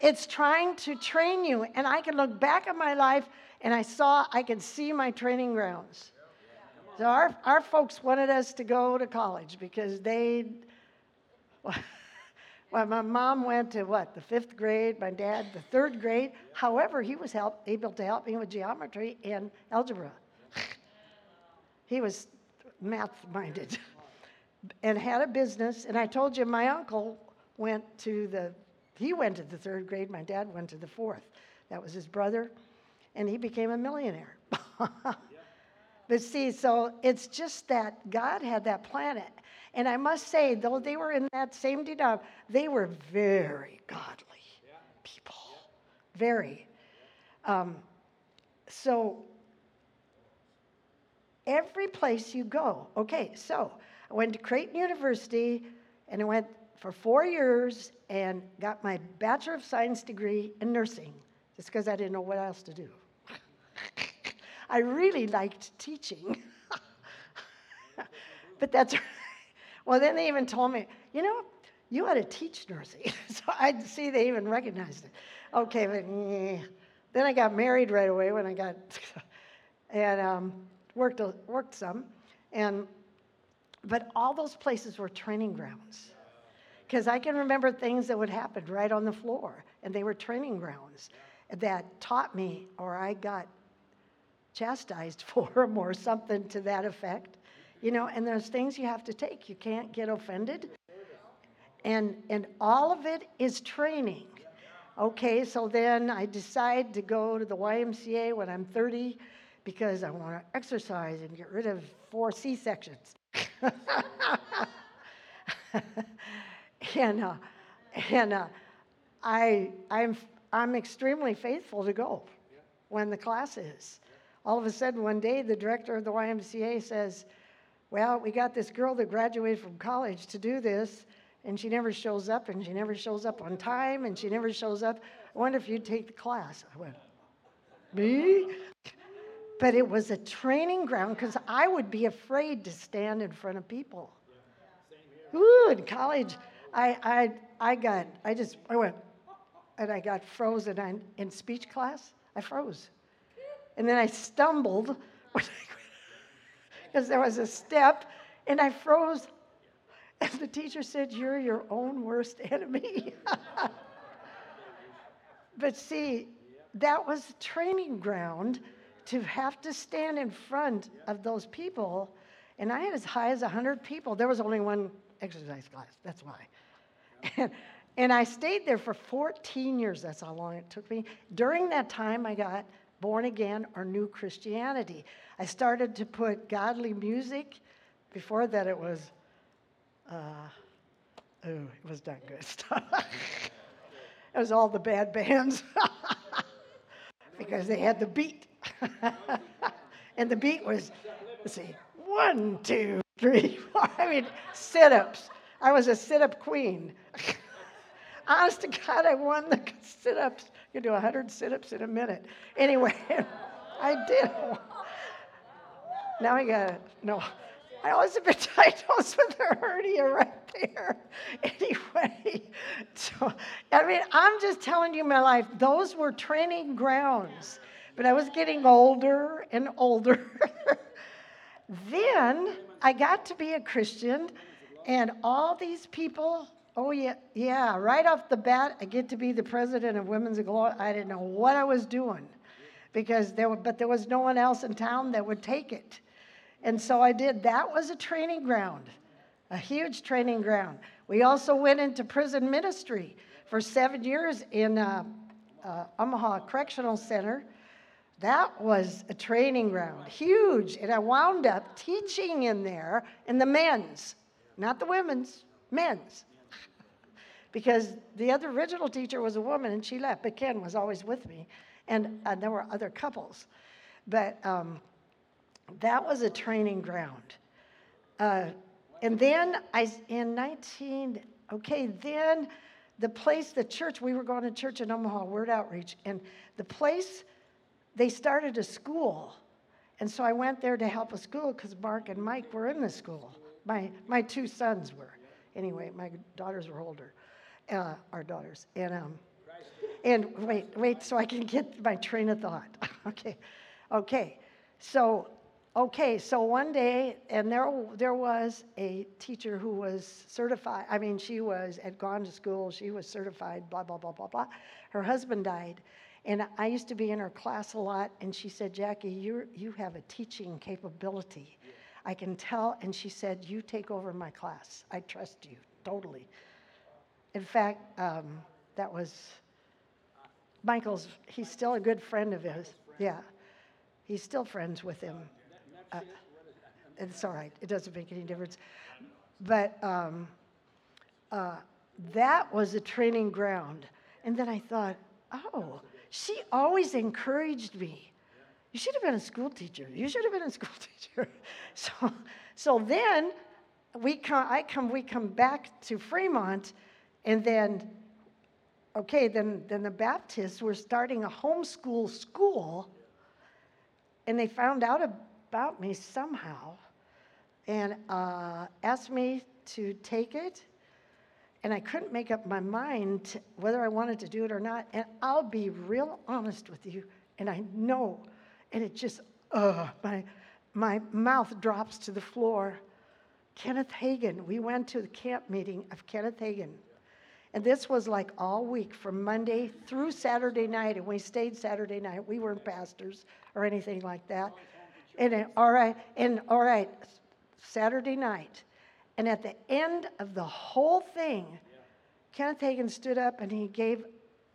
It's trying to train you. And I can look back at my life and I saw, I can see my training grounds. So our, our folks wanted us to go to college because they, well, my mom went to what, the fifth grade, my dad the third grade. However, he was help, able to help me with geometry and algebra. he was math minded and had a business. And I told you my uncle went to the, he went to the third grade, my dad went to the fourth. That was his brother, and he became a millionaire. But see, so it's just that God had that planet. And I must say, though they were in that same denomination, they were very godly people. Very. Um, so every place you go. Okay, so I went to Creighton University and I went for four years and got my Bachelor of Science degree in nursing just because I didn't know what else to do. I really liked teaching. but that's well, then they even told me, you know, you ought to teach nursing. so I see they even recognized it. Okay, but then I got married right away when I got, and um, worked, worked some. And, but all those places were training grounds. Because I can remember things that would happen right on the floor, and they were training grounds that taught me, or I got chastised for them, or something to that effect. You know, and there's things you have to take. You can't get offended. And, and all of it is training. Okay, so then I decide to go to the YMCA when I'm 30 because I want to exercise and get rid of four C sections. and uh, and uh, I I'm I'm extremely faithful to go when the class is. All of a sudden, one day, the director of the YMCA says, Well, we got this girl that graduated from college to do this, and she never shows up, and she never shows up on time, and she never shows up. I wonder if you'd take the class. I went, Me? But it was a training ground because I would be afraid to stand in front of people. Ooh, in college, I, I, I got, I just, I went, and I got frozen on, in speech class. I froze. And then I stumbled because there was a step, and I froze. And the teacher said, You're your own worst enemy. but see, that was training ground to have to stand in front of those people. And I had as high as 100 people. There was only one exercise class, that's why. And, and I stayed there for 14 years. That's how long it took me. During that time, I got born again or new Christianity. I started to put godly music. Before that, it was, uh, oh, it was not good stuff. it was all the bad bands because they had the beat. and the beat was, let's see, one, two, three, four. I mean, sit ups. I was a sit up queen. Honest to God, I won the sit ups. You do 100 sit ups in a minute. Anyway, I did. Now I got it. No. I always have been diagnosed with a hernia right there. Anyway, so, I mean, I'm just telling you my life. Those were training grounds. But I was getting older and older. then I got to be a Christian, and all these people Oh, yeah, yeah. Right off the bat, I get to be the president of Women's Glory. I didn't know what I was doing because there, were, but there was no one else in town that would take it. And so I did. That was a training ground, a huge training ground. We also went into prison ministry for seven years in uh, uh, Omaha Correctional Center. That was a training ground, huge. And I wound up teaching in there in the men's, not the women's, men's because the other original teacher was a woman and she left, but Ken was always with me. And uh, there were other couples. But um, that was a training ground. Uh, and then I, in 19, okay, then the place, the church, we were going to church in Omaha, Word Outreach, and the place, they started a school. And so I went there to help a school because Mark and Mike were in the school. My, my two sons were. Anyway, my daughters were older uh, our daughters. And, um, and wait, wait, so I can get my train of thought. okay, okay. So, okay, so one day, and there, there was a teacher who was certified. I mean, she was had gone to school. She was certified. Blah blah blah blah blah. Her husband died, and I used to be in her class a lot. And she said, "Jackie, you you have a teaching capability." I can tell. And she said, You take over my class. I trust you totally. In fact, um, that was Michael's, he's still a good friend of his. Yeah. He's still friends with him. Uh, it's all right, it doesn't make any difference. But um, uh, that was a training ground. And then I thought, oh, she always encouraged me. You should have been a school teacher. You should have been a school teacher. So, so then we come, I come, we come back to Fremont, and then, okay, then, then the Baptists were starting a homeschool school, and they found out about me somehow and uh, asked me to take it. And I couldn't make up my mind whether I wanted to do it or not. And I'll be real honest with you, and I know, and it just, uh, my, my mouth drops to the floor. Kenneth Hagin, we went to the camp meeting of Kenneth Hagin. And this was like all week from Monday through Saturday night. And we stayed Saturday night. We weren't pastors or anything like that. And then, all right, and all right, Saturday night. And at the end of the whole thing, Kenneth Hagin stood up and he gave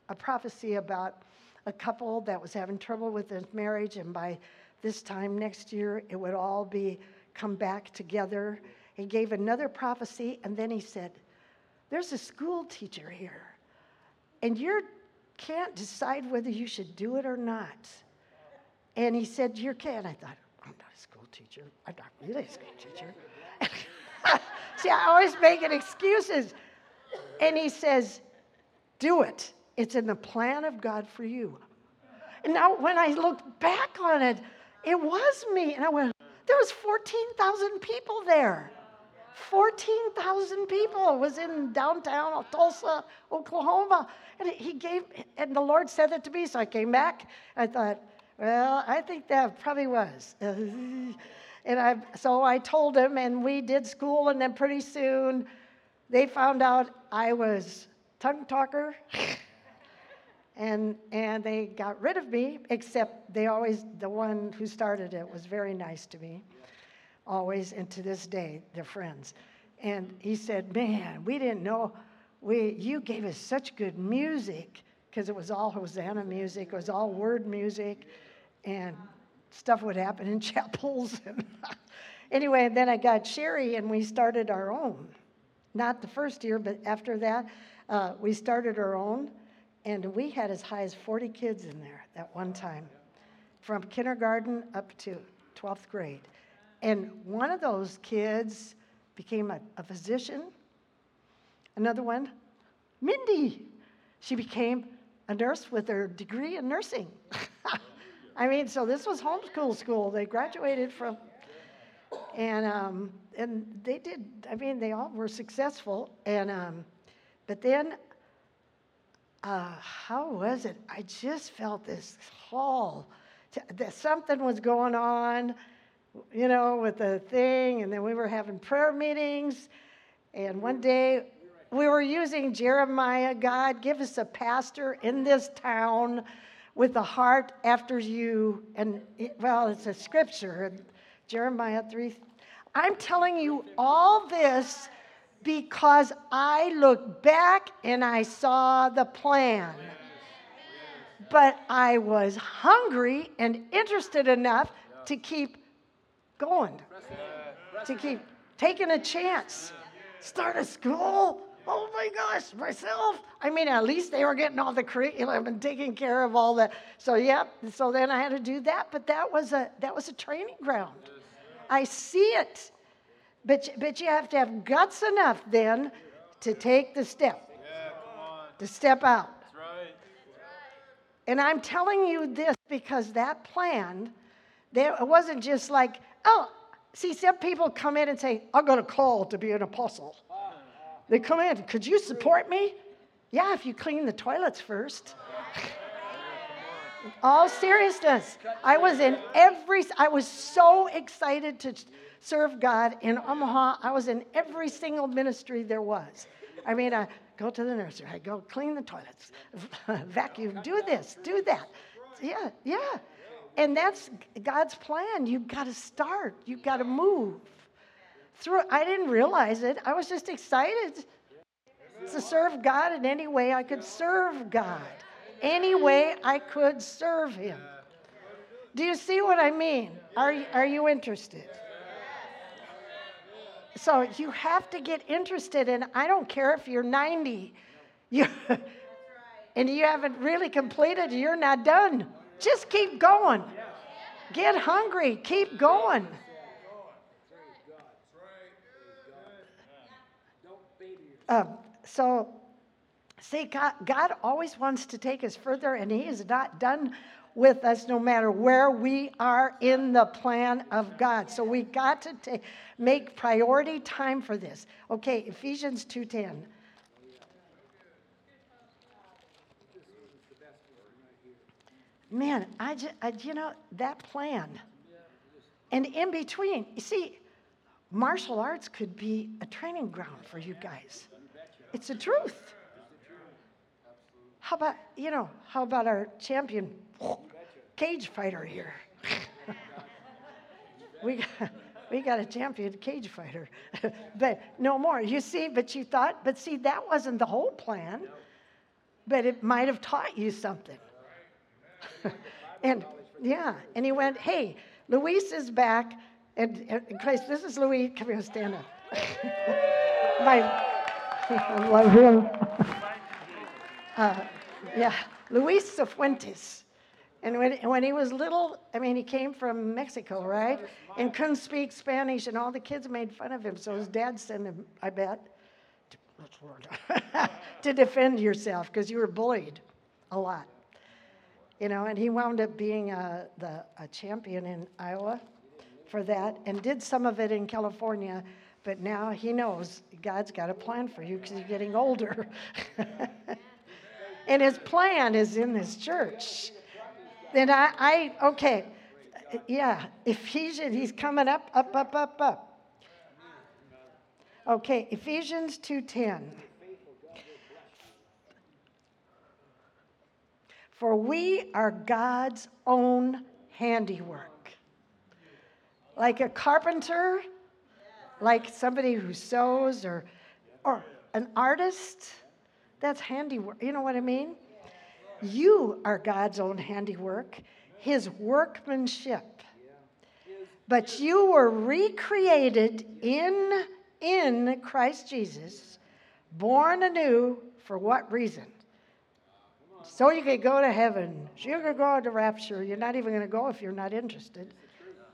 a prophecy about a couple that was having trouble with their marriage, and by this time next year, it would all be come back together. He gave another prophecy, and then he said, there's a school teacher here, and you're can't decide whether you should do it or not. And he said, You can. I thought, I'm not a school teacher. I'm not really a school teacher. See, I always making excuses. And he says, Do it. It's in the plan of God for you. And now when I looked back on it, it was me. And I went, there was 14,000 people there. 14,000 people was in downtown Tulsa, Oklahoma. And he gave, and the Lord said it to me. So I came back. I thought, well, I think that probably was. and I, so I told him, and we did school. And then pretty soon they found out I was tongue talker. and and they got rid of me except they always the one who started it was very nice to me always and to this day they're friends. And he said man we didn't know we you gave us such good music because it was all hosanna music it was all word music and stuff would happen in chapels. Anyway and then i got sherry and we started our own. Not the first year but after that uh, we started our own and we had as high as 40 kids in there at one time, from kindergarten up to 12th grade. And one of those kids became a, a physician. Another one, Mindy, she became a nurse with her degree in nursing. I mean, so this was homeschool school. They graduated from, and um, and they did. I mean, they all were successful. And um, but then uh, how was it? I just felt this call that something was going on, you know, with the thing. And then we were having prayer meetings. And one day we were using Jeremiah God, give us a pastor in this town with a heart after you. And it, well, it's a scripture, Jeremiah 3. I'm telling you all this because I looked back and I saw the plan. But I was hungry and interested enough to keep going, to keep taking a chance. Start a school? Oh my gosh, myself. I mean, at least they were getting all the curriculum and taking care of all that. So yeah, so then I had to do that, but that was a that was a training ground. I see it. But, but you have to have guts enough then to take the step, to step out. And I'm telling you this because that plan, there, it wasn't just like, oh, see, some people come in and say, I got a call to be an apostle. They come in, could you support me? Yeah, if you clean the toilets first. All seriousness, I was in every, I was so excited to serve God in Omaha. I was in every single ministry there was. I mean, I go to the nursery, I go clean the toilets, vacuum, do this, do that. Yeah, yeah. And that's God's plan. You've got to start, you've got to move. Through, I didn't realize it. I was just excited to serve God in any way I could serve God, any way I could serve Him. Do you see what I mean? Are, are you interested? So you have to get interested, and I don't care if you're 90 you, and you haven't really completed, you're not done. Just keep going. Get hungry, keep going. Um, so, see, God, God always wants to take us further, and He is not done with us no matter where we are in the plan of God. So we got to make priority time for this. Okay, Ephesians 2:10. Man, I, just, I you know that plan. And in between, you see, martial arts could be a training ground for you guys. It's the truth. How about, you know, how about our champion cage fighter here? we, got, we got a champion cage fighter. but no more. You see, but you thought, but see, that wasn't the whole plan. But it might have taught you something. and yeah, and he went, hey, Luis is back. And, and Christ, this is Luis. Come here, stand up. My, I love him. Uh, yeah, Luis Cifuentes. And when, when he was little, I mean, he came from Mexico, right? And couldn't speak Spanish, and all the kids made fun of him. So his dad sent him, I bet, to, to defend yourself because you were bullied a lot. You know, and he wound up being a, the, a champion in Iowa for that and did some of it in California. But now he knows God's got a plan for you because you're getting older. and his plan is in this church. And I, I okay, yeah, Ephesians, he's coming up, up, up, up, up. Okay, Ephesians 2:10. For we are God's own handiwork. Like a carpenter, like somebody who sews or or an artist, that's handiwork. You know what I mean? You are God's own handiwork, his workmanship. But you were recreated in in Christ Jesus, born anew for what reason? So you could go to heaven. So you could go to rapture. You're not even going to go if you're not interested.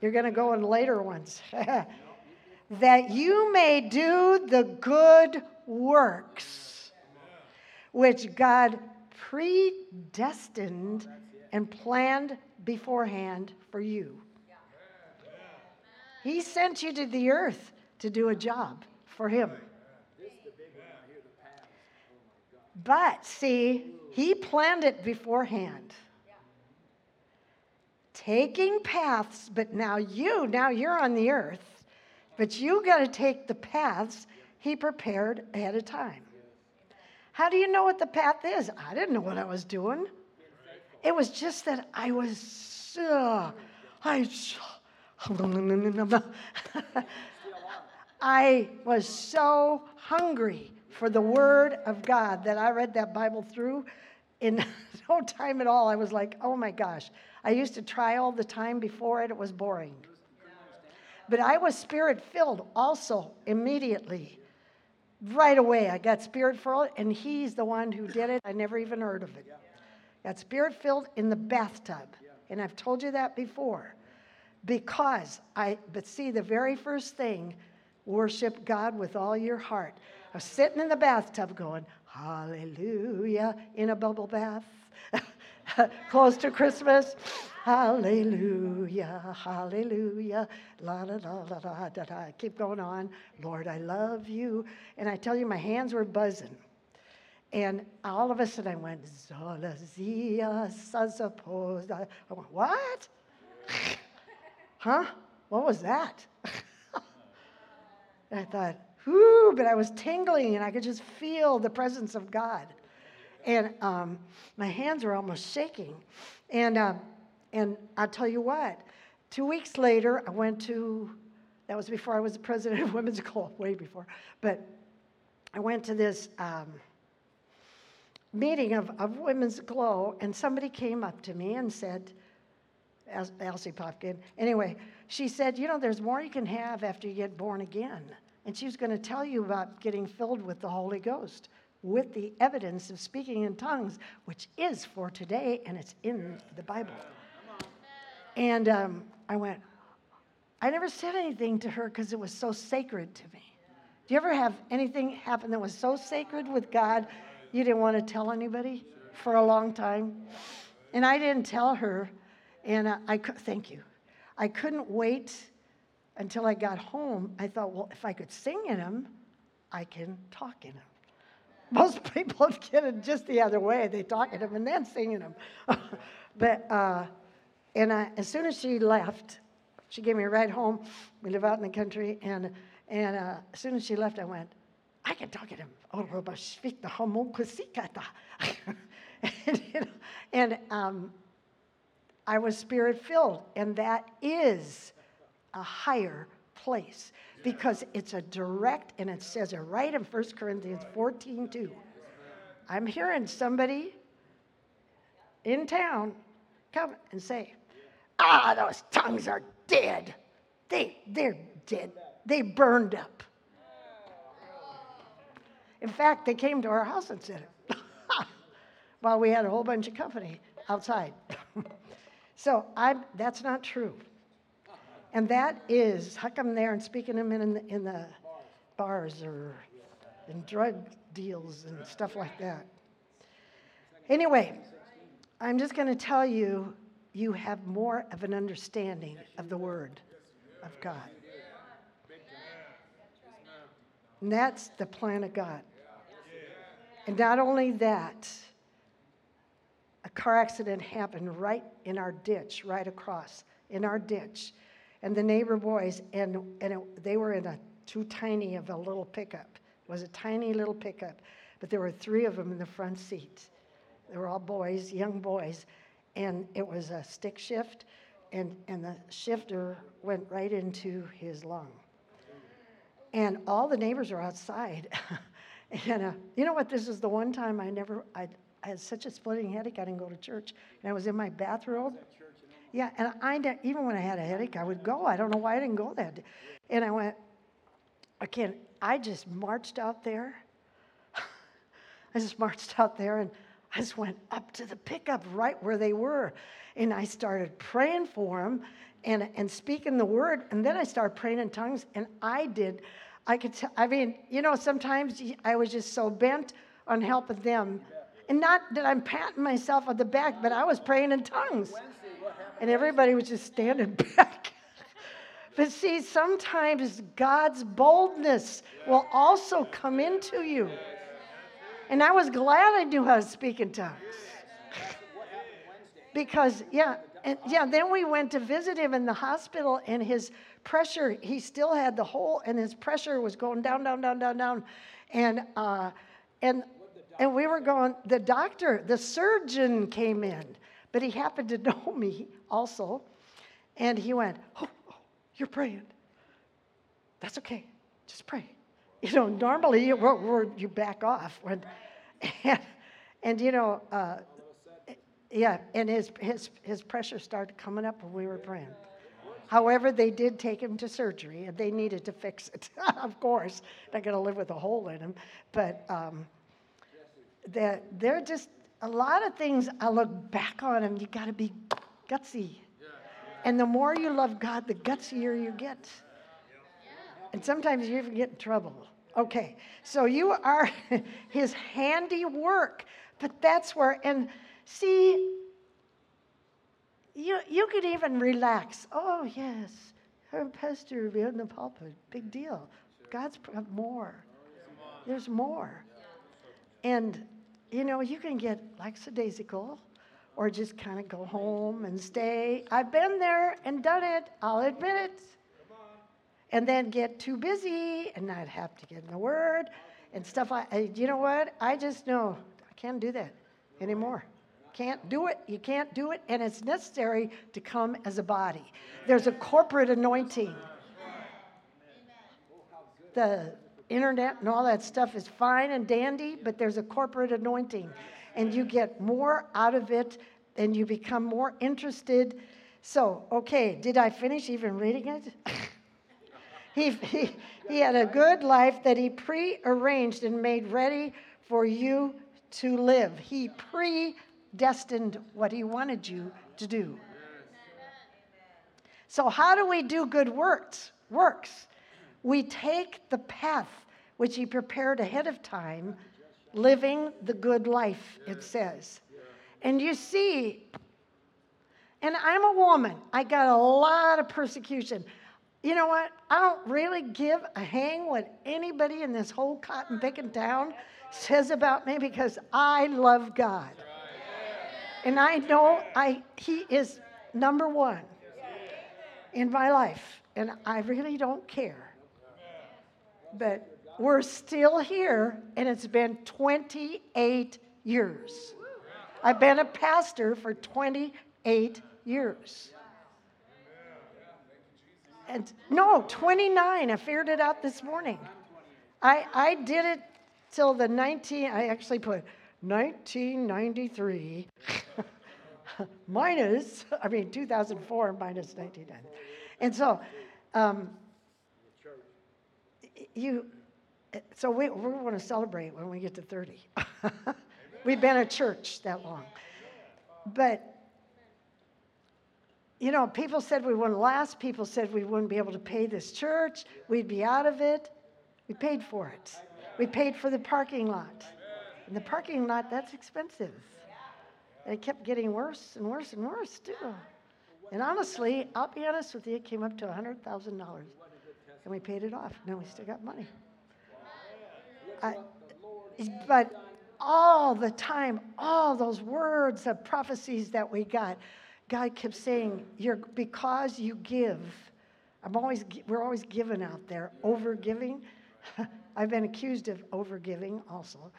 You're going to go in later ones. that you may do the good works which God predestined and planned beforehand for you. He sent you to the earth to do a job for Him. But see, He planned it beforehand. Taking paths, but now you, now you're on the earth, but you got to take the paths He prepared ahead of time. How do you know what the path is? I didn't know what I was doing. It was just that I was, uh, I, I was so hungry for the Word of God that I read that Bible through in no time at all. I was like, oh my gosh. I used to try all the time before it, it was boring. But I was spirit filled also immediately. Right away, I got spirit filled, and he's the one who did it. I never even heard of it. Got spirit filled in the bathtub. And I've told you that before. Because I, but see, the very first thing, worship God with all your heart. I sitting in the bathtub going, Hallelujah, in a bubble bath, close to Christmas. Hallelujah, hallelujah, la la la la la da da. Keep going on. Lord, I love you. And I tell you, my hands were buzzing. And all of a sudden I went, Zola zia sazaposa. I went, what? huh? What was that? I thought, whoo, but I was tingling and I could just feel the presence of God. And um, my hands were almost shaking. And uh, and I'll tell you what, two weeks later, I went to, that was before I was the president of Women's Club, way before, but I went to this um, meeting of, of Women's Aglow, and somebody came up to me and said, Elsie Popkin, anyway, she said, You know, there's more you can have after you get born again. And she was going to tell you about getting filled with the Holy Ghost with the evidence of speaking in tongues, which is for today and it's in the Bible. And um, I went, I never said anything to her because it was so sacred to me. Do you ever have anything happen that was so sacred with God you didn't want to tell anybody for a long time? And I didn't tell her, and I, I thank you. I couldn't wait until I got home. I thought, well, if I could sing in them, I can talk in them. Most people get it just the other way. They talk in them and then sing in them. but uh, and I, as soon as she left, she gave me a ride home. We live out in the country, and and uh, as soon as she left, I went, I can talk to him. and, you know, and um, I was spirit filled, and that is a higher place because it's a direct, and it says it right in 1 Corinthians 14 2. I'm hearing somebody in town come and say, Ah, those tongues are dead. They, they're dead. They burned up. In fact, they came to our house and said, while we had a whole bunch of company outside. so I'm, that's not true. And that is, how come there and speaking them in, the- in the bars or in drug deals and stuff like that. Anyway, I'm just going to tell you, you have more of an understanding of the Word of God. And that's the plan of God. And not only that, a car accident happened right in our ditch, right across in our ditch. And the neighbor boys, and, and it, they were in a too tiny of a little pickup. It was a tiny little pickup, but there were three of them in the front seat. They were all boys, young boys, and it was a stick shift, and, and the shifter went right into his lung. And all the neighbors are outside. and uh, you know what? This is the one time I never, I, I had such a splitting headache, I didn't go to church. And I was in my bathrobe. Yeah, and I, even when I had a headache, I would go. I don't know why I didn't go that day. And I went, can't, I just marched out there. I just marched out there and I just went up to the pickup right where they were. And I started praying for them and, and speaking the word. And then I started praying in tongues. And I did, I could tell, I mean, you know, sometimes I was just so bent on helping them. And not that I'm patting myself on the back, but I was praying in tongues. And everybody was just standing back. But see, sometimes God's boldness will also come into you. And I was glad I knew how to speak in tongues. Because, yeah, and yeah, then we went to visit him in the hospital, and his pressure, he still had the hole, and his pressure was going down, down, down, down, down. And, uh, and, and we were going, the doctor, the surgeon came in, but he happened to know me also. And he went, Oh, oh you're praying. That's okay. Just pray. You know, normally you, we're, we're, you back off. When, and, and you know, uh, yeah, and his, his, his pressure started coming up when we were praying. However, they did take him to surgery and they needed to fix it, of course. Not going to live with a hole in him. But um, that they're just a lot of things I look back on them, you got to be gutsy. And the more you love God, the gutsier you get. And sometimes you even get in trouble. Okay, so you are his handiwork, but that's where, and see, you, you could even relax. Oh, yes, her pastor in the pulpit, big deal. God's more. There's more. And, you know, you can get lackadaisical or just kind of go home and stay. I've been there and done it, I'll admit it. And then get too busy and not have to get in the Word and stuff I- You know what? I just know I can't do that anymore. Can't do it. You can't do it. And it's necessary to come as a body. There's a corporate anointing. The internet and all that stuff is fine and dandy, but there's a corporate anointing. And you get more out of it and you become more interested. So, okay, did I finish even reading it? he, he, he had a good life that he prearranged and made ready for you to live. He predestined what he wanted you to do. So, how do we do good works? Works. We take the path which he prepared ahead of time, living the good life, it says. And you see, and I'm a woman, I got a lot of persecution. You know what? I don't really give a hang what anybody in this whole cotton picking town says about me because I love God. And I know I he is number one in my life, and I really don't care. But we're still here, and it's been 28 years. I've been a pastor for 28 years. And no, 29. I figured it out this morning. I, I did it till the 19, I actually put 1993 minus, I mean, 2004 minus 1990. And so, um, you, eh, so we, we want to celebrate when we get to 30. We've been a church that long. But, you know, people said we wouldn't last. People said we wouldn't be able to pay this church. We'd be out of it. We paid for it. We paid for the parking lot. And the parking lot, that's expensive. And it kept getting worse and worse and worse, too. And honestly, I'll be honest with you, it came up to $100,000. And we paid it off. Now we still got money. But all the time, all those words of prophecies that we got, God kept saying, "You're because you give." I'm always we're always giving out there, over giving. I've been accused of over giving also,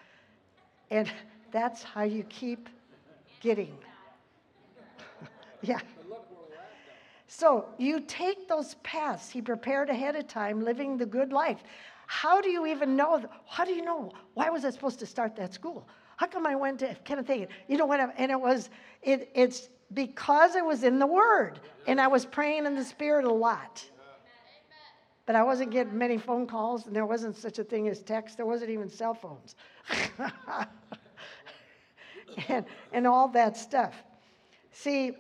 and that's how you keep getting. yeah. So you take those paths. He prepared ahead of time, living the good life. How do you even know? How do you know? Why was I supposed to start that school? How come I went to Kenneth Hagin? You know what? And it was, it, it's because I was in the Word. And I was praying in the Spirit a lot. But I wasn't getting many phone calls, and there wasn't such a thing as text. There wasn't even cell phones. and, and all that stuff. See,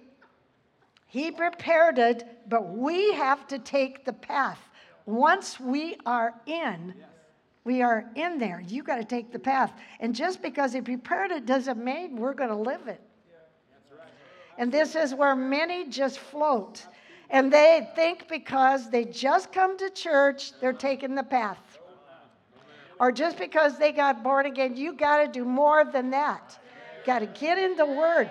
he prepared it, but we have to take the path. Once we are in, we are in there. You got to take the path. And just because he prepared it doesn't mean we're going to live it. And this is where many just float. And they think because they just come to church, they're taking the path. Or just because they got born again, you got to do more than that. Got to get in the Word.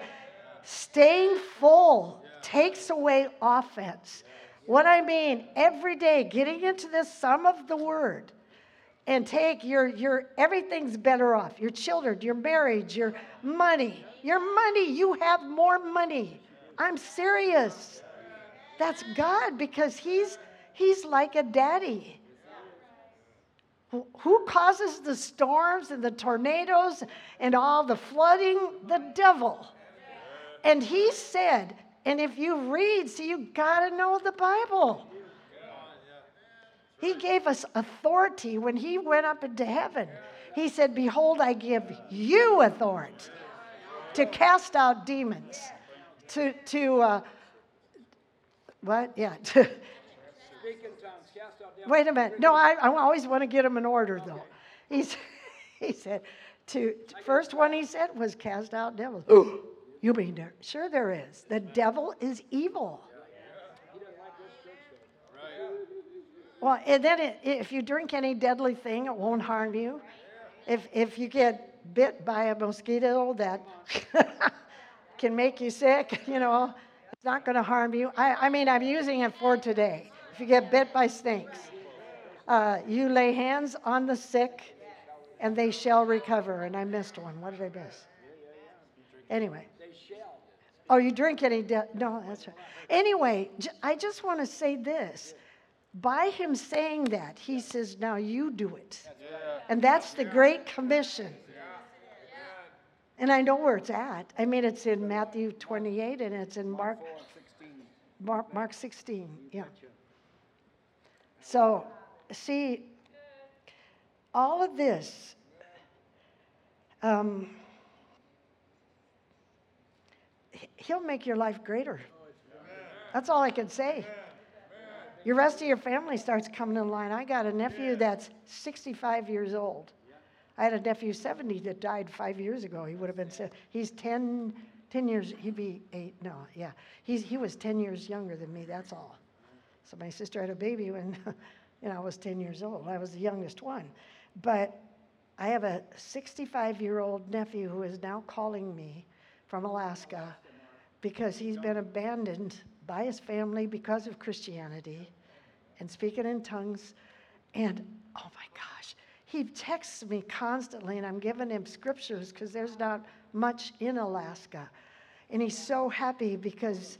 Staying full takes away offense. What I mean, every day getting into this sum of the word and take your, your everything's better off. Your children, your marriage, your money. Your money, you have more money. I'm serious. That's God because He's He's like a daddy. Who causes the storms and the tornadoes and all the flooding? The devil. And he said, and if you read, see, you got to know the Bible. He gave us authority when he went up into heaven. He said, Behold, I give you authority to cast out demons, to, to uh, what? Yeah. Wait a minute. No, I, I always want to get them in order, though. He's, he said, to, first one he said was cast out devils. You mean there? Sure, there is. The devil is evil. Well, and then it, if you drink any deadly thing, it won't harm you. If, if you get bit by a mosquito that can make you sick, you know, it's not going to harm you. I, I mean, I'm using it for today. If you get bit by snakes, uh, you lay hands on the sick and they shall recover. And I missed one. What did I miss? Anyway. Oh, you drink any? De- no, that's right. Anyway, j- I just want to say this. By him saying that, he says, now you do it. And that's the Great Commission. And I know where it's at. I mean, it's in Matthew 28 and it's in Mark, Mark, Mark 16. Yeah. So, see, all of this. Um, He'll make your life greater. That's all I can say. Your rest of your family starts coming in line. I got a nephew that's 65 years old. I had a nephew 70 that died five years ago. He would have been, he's 10, 10 years, he'd be eight, no, yeah. He's, he was 10 years younger than me, that's all. So my sister had a baby when, you know, I was 10 years old. I was the youngest one. But I have a 65 year old nephew who is now calling me from Alaska because he's been abandoned by his family because of Christianity and speaking in tongues. And oh my gosh, he texts me constantly, and I'm giving him scriptures because there's not much in Alaska. And he's so happy because,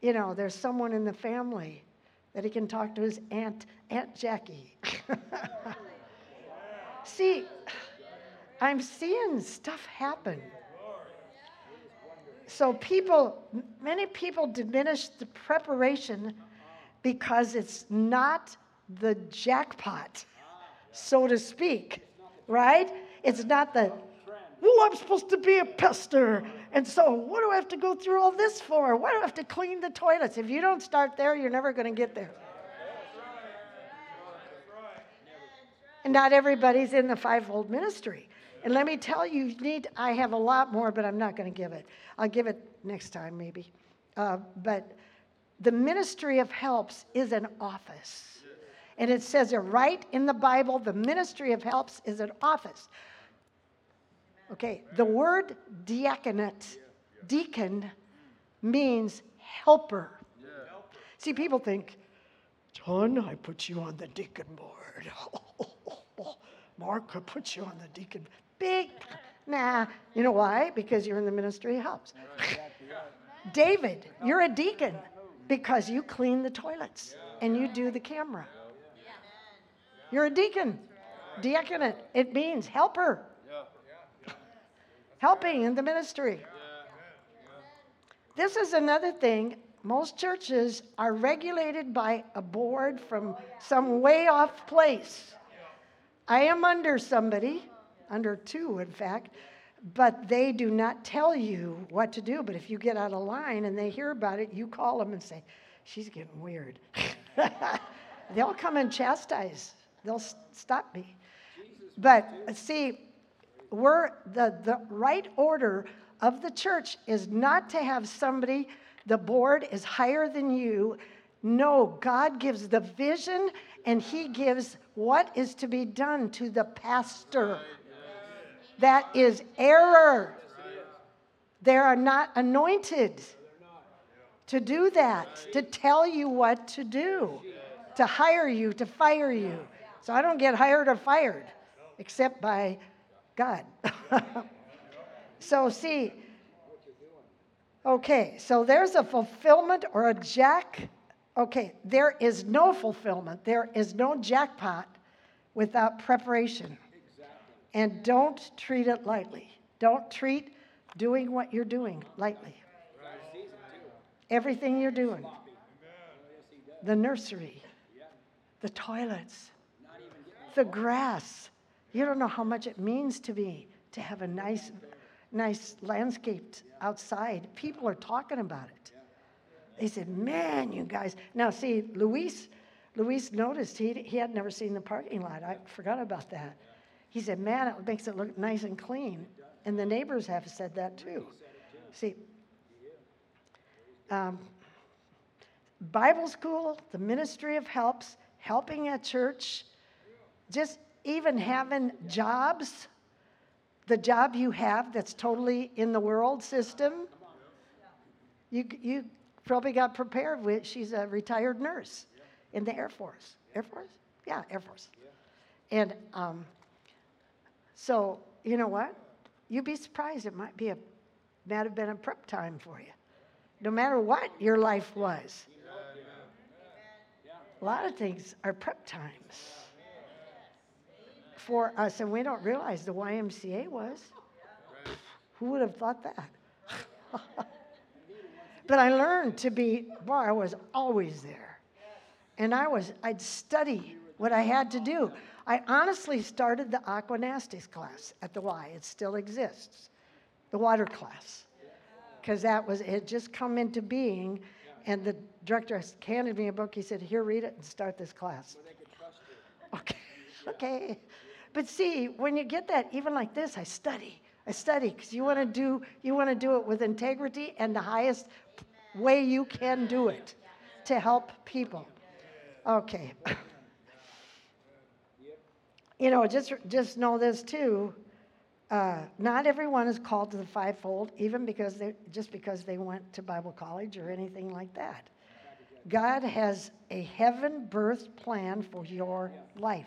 you know, there's someone in the family that he can talk to his aunt, Aunt Jackie. See, I'm seeing stuff happen. So people, many people diminish the preparation because it's not the jackpot, so to speak, right? It's not the, well, I'm supposed to be a pester. And so, what do I have to go through all this for? Why do I have to clean the toilets? If you don't start there, you're never going to get there. And not everybody's in the fivefold ministry. And let me tell you, you need, I have a lot more, but I'm not going to give it. I'll give it next time, maybe. Uh, but the ministry of helps is an office. And it says it right in the Bible the ministry of helps is an office. Okay, the word diaconate, deacon, means helper. See, people think, John, I put you on the deacon board. Mark, I put you on the deacon. Big, nah. You know why? Because you're in the ministry of helps. David, you're a deacon because you clean the toilets and you do the camera. You're a deacon. Diaconate, it means helper. Helping in the ministry. This is another thing. Most churches are regulated by a board from some way off place. I am under somebody, under two, in fact, but they do not tell you what to do. But if you get out of line and they hear about it, you call them and say, She's getting weird. They'll come and chastise, they'll stop me. But see, we're the, the right order of the church is not to have somebody, the board is higher than you. No, God gives the vision and He gives what is to be done to the pastor. That is error. They are not anointed to do that, to tell you what to do, to hire you, to fire you. So I don't get hired or fired except by God. so, see, okay, so there's a fulfillment or a jack. Okay, there is no fulfillment, there is no jackpot without preparation. And don't treat it lightly. Don't treat doing what you're doing lightly. Everything you're doing the nursery, the toilets, the grass you don't know how much it means to me to have a nice, nice landscape outside. People are talking about it. They said, "Man, you guys." Now, see, Luis, Luis noticed he he had never seen the parking lot. I forgot about that. He said, "Man, it makes it look nice and clean." And the neighbors have said that too. See, um, Bible school, the ministry of helps, helping at church, just even having jobs, the job you have that's totally in the world system, you, you probably got prepared with. She's a retired nurse in the Air Force. Air Force? Yeah, Air Force. And um, so, you know what? You'd be surprised. It might be a, might have been a prep time for you. No matter what your life was. A lot of things are prep times for us, and we don't realize the YMCA was. Who would have thought that? but I learned to be, boy, I was always there. And I was, I'd study what I had to do. I honestly started the Aquanastis class at the Y. It still exists, the water class. Because that was, it had just come into being. And the director handed me a book. He said, Here, read it and start this class. Okay. okay. But see, when you get that, even like this, I study. I study because you want to do you want to do it with integrity and the highest way you can do it to help people. Okay. you know, just just know this too. Uh, not everyone is called to the fivefold, even because they just because they went to Bible college or anything like that. God has a heaven-birthed plan for your life.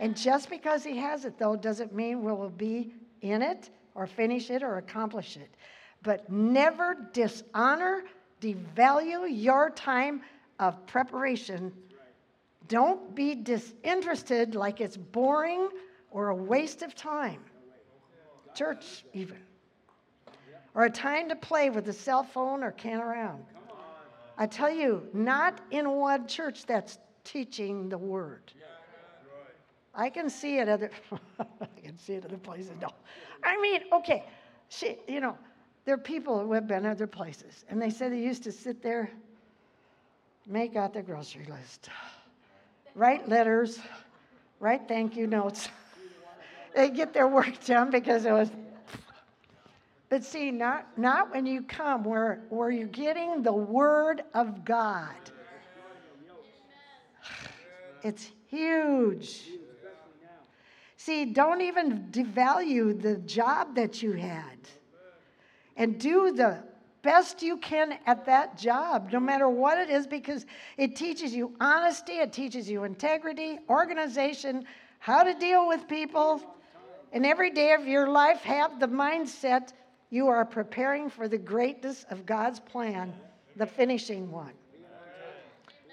And just because he has it, though, doesn't mean we'll be in it or finish it or accomplish it. But never dishonor, devalue your time of preparation. Don't be disinterested like it's boring or a waste of time. Church, even. Or a time to play with a cell phone or can around. I tell you, not in one church that's teaching the word. I can see it other. I can see it other places. No. I mean, okay, she, you know, there are people who have been other places, and they said they used to sit there, make out their grocery list, write letters, write thank you notes. they get their work done because it was. But see, not, not when you come where, where you're getting the Word of God. It's huge. See, don't even devalue the job that you had. And do the best you can at that job, no matter what it is, because it teaches you honesty, it teaches you integrity, organization, how to deal with people. And every day of your life, have the mindset you are preparing for the greatness of God's plan, the finishing one.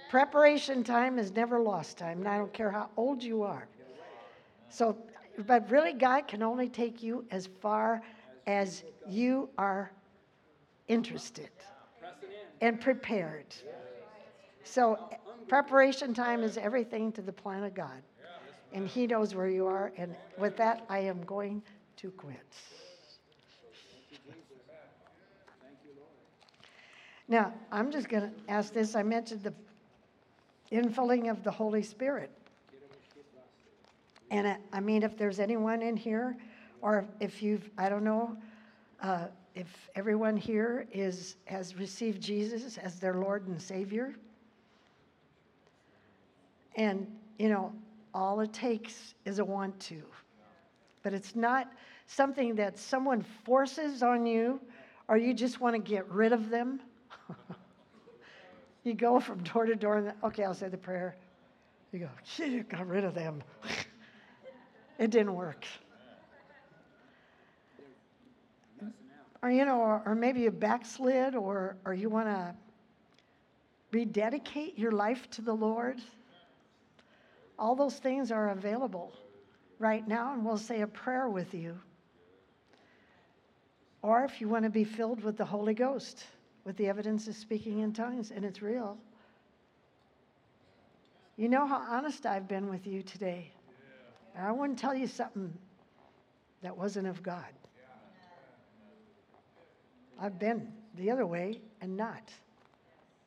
Preparation time is never lost time, and I don't care how old you are. So, but really, God can only take you as far as you are interested and prepared. So, preparation time is everything to the plan of God. And He knows where you are. And with that, I am going to quit. Now, I'm just going to ask this. I mentioned the infilling of the Holy Spirit. And I, mean, if there's anyone in here, or if you've, I don't know, uh, if everyone here is has received Jesus as their Lord and Savior, and you know, all it takes is a want to, but it's not something that someone forces on you, or you just want to get rid of them. You go from door to door, and okay, I'll say the prayer. You go, got rid of them. it didn't work. Or, you know, or, maybe you backslid, or, or you want to rededicate your life to the Lord. All those things are available right now, and we'll say a prayer with you. Or if you want to be filled with the Holy Ghost with the evidence of speaking in tongues, and it's real. You know how honest I've been with you today. And I wouldn't tell you something that wasn't of God. I've been the other way and not.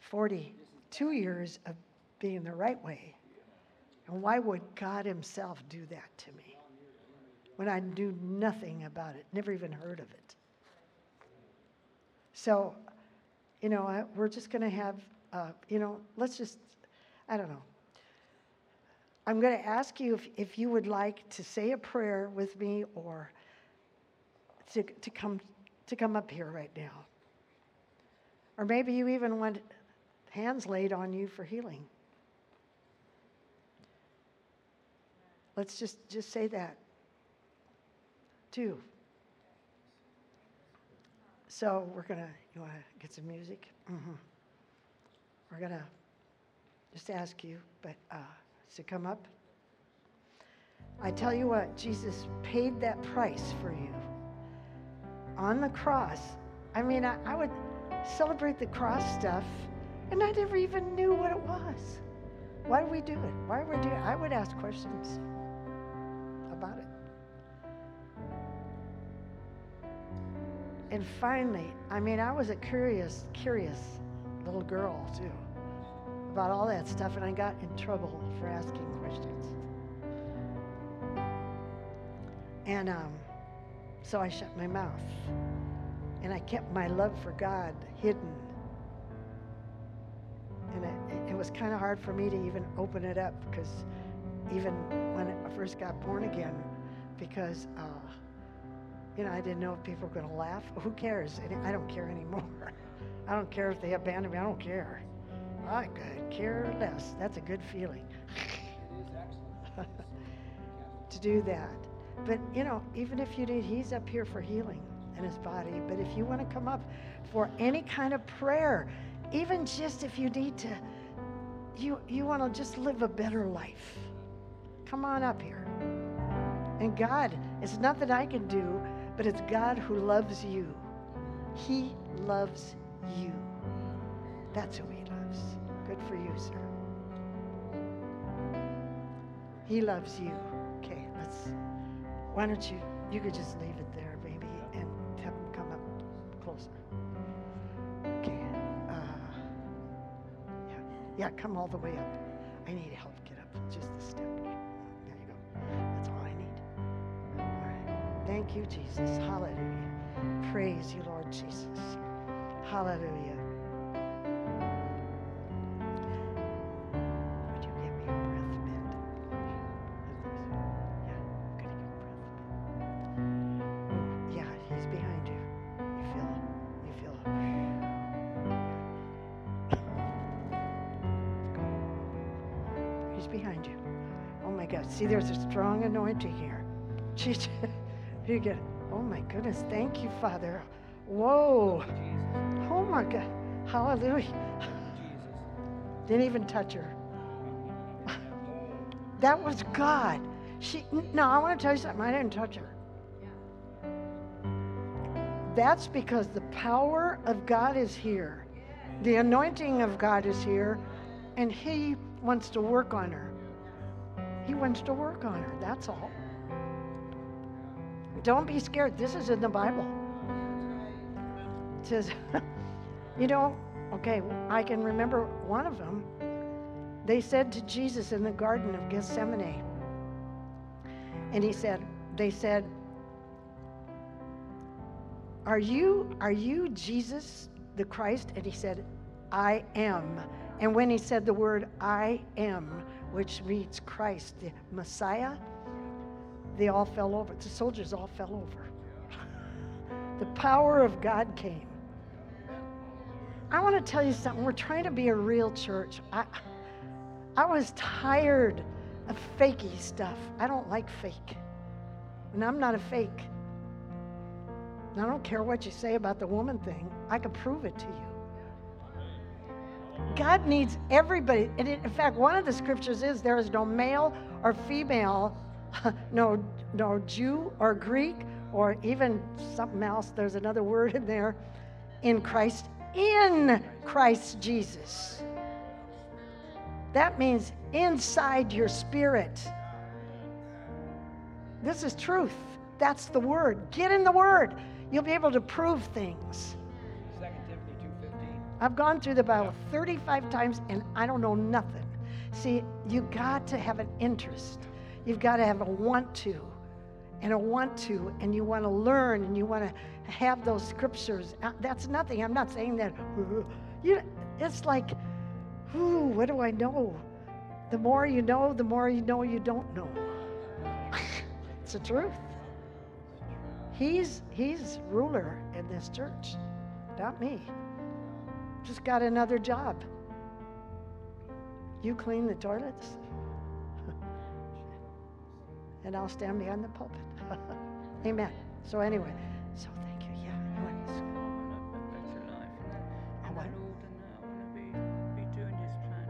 42 years of being the right way. And why would God Himself do that to me when I knew nothing about it, never even heard of it? So you know, we're just going to have, uh, you know, let's just, I don't know. I'm going to ask you if, if you would like to say a prayer with me or to, to, come, to come up here right now. Or maybe you even want hands laid on you for healing. Let's just, just say that. Two. So we're going to, you want to get some music? Mm-hmm. We're going to just ask you, but uh, to come up. I tell you what, Jesus paid that price for you on the cross. I mean, I, I would celebrate the cross stuff, and I never even knew what it was. Why do we do it? Why do we do it? I would ask questions about it. And finally, I mean, I was a curious, curious little girl too about all that stuff, and I got in trouble for asking questions. And um, so I shut my mouth. And I kept my love for God hidden. And it, it was kind of hard for me to even open it up because even when I first got born again, because uh, you know, I didn't know if people were going to laugh. Who cares? I don't care anymore. I don't care if they abandon me. I don't care. I could care less. That's a good feeling. to do that. But, you know, even if you did, he's up here for healing in his body. But if you want to come up for any kind of prayer, even just if you need to, you, you want to just live a better life, come on up here. And God, it's not that I can do, but it's God who loves you. He loves you. That's who He loves. Good for you, sir. He loves you. Okay, let's. Why don't you, you could just leave it there, baby, and have them come up closer. Okay. Uh, yeah, yeah, come all the way up. I need help. Get up just a step. There you go. That's all I need. All right. Thank you, Jesus. Hallelujah. Praise you, Lord Jesus. Hallelujah. He's behind you. Oh my God. See, there's a strong anointing here. You get, oh my goodness. Thank you, Father. Whoa. Oh my God. Hallelujah. Didn't even touch her. That was God. She no, I want to tell you something. I didn't touch her. That's because the power of God is here. The anointing of God is here, and He wants to work on her. He wants to work on her. That's all. Don't be scared. This is in the Bible. It says, you know, okay, I can remember one of them. They said to Jesus in the Garden of Gethsemane, and he said, they said, Are you, are you Jesus the Christ? And he said, I am. And when he said the word I am, which means Christ, the Messiah, they all fell over. The soldiers all fell over. the power of God came. I want to tell you something. We're trying to be a real church. I, I was tired of fakey stuff. I don't like fake. And I'm not a fake. And I don't care what you say about the woman thing, I can prove it to you. God needs everybody. And in fact, one of the scriptures is there is no male or female, no, no Jew or Greek or even something else. There's another word in there in Christ, in Christ Jesus. That means inside your spirit. This is truth. That's the word. Get in the word. You'll be able to prove things. 2 Timothy 2.15. I've gone through the Bible 35 times and I don't know nothing. See, you got to have an interest. You've got to have a want to and a want to, and you want to learn and you want to have those scriptures. Uh, That's nothing. I'm not saying that. You, it's like, ooh, what do I know? The more you know, the more you know you don't know. it's the truth. He's he's ruler in this church, not me. Just got another job. You clean the toilets, and I'll stand behind the pulpit. Amen. So anyway, so thank you. Yeah, you want to- I want a better life. I And want- then older now, I want to be, be doing His for my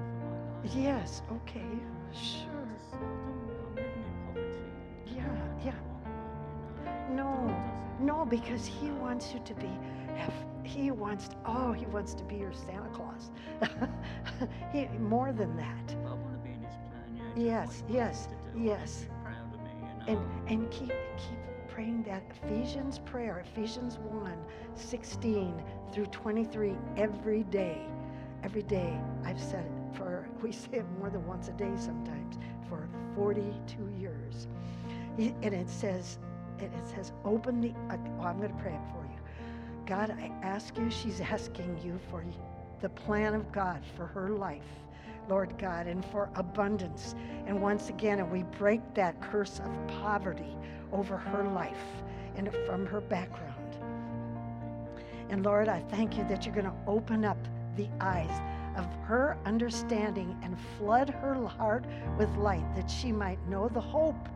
life. yes. Okay. Sure. Just- I don't- I'm living in poverty. Yeah. Yeah. don't want that, you know. No, no, because he wants you to be, he wants, to, oh, he wants to be your Santa Claus. he, more than that. I want to be in His plan. Yeah. Yes, what He wants yes, to do. I want yes. to be proud of me, you And, and keep, keep praying that Ephesians prayer, Ephesians 1, 16 through 23 every day. Every day. I've said it for, we say it more than once a day sometimes, for 42 years. And it says, and it says, open the, uh, oh, I'm going to pray it for you. God, I ask you, she's asking you for the plan of God for her life, Lord God, and for abundance. And once again, and we break that curse of poverty over her life and from her background. And Lord, I thank you that you're going to open up the eyes of her understanding and flood her heart with light that she might know the hope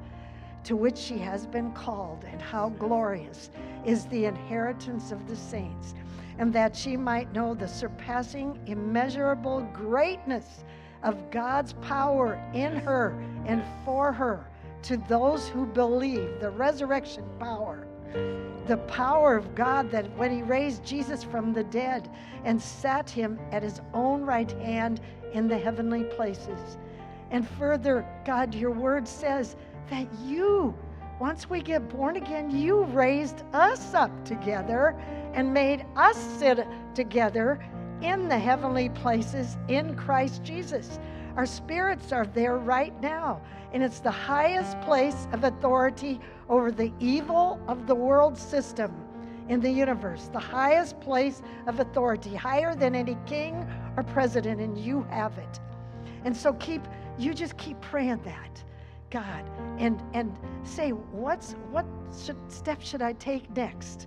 to which she has been called and how glorious is the inheritance of the saints, and that she might know the surpassing, immeasurable greatness of God's power in her and for her to those who believe, the resurrection power. The power of God that when He raised Jesus from the dead and sat Him at His own right hand in the heavenly places. And further, God, your word says that you once we get born again, you raised us up together and made us sit together in the heavenly places in Christ Jesus. Our spirits are there right now, and it's the highest place of authority over the evil of the world system in the universe, the highest place of authority, higher than any king or president, and you have it. And so keep you just keep praying that. God, and and say what's what should, step should I take next?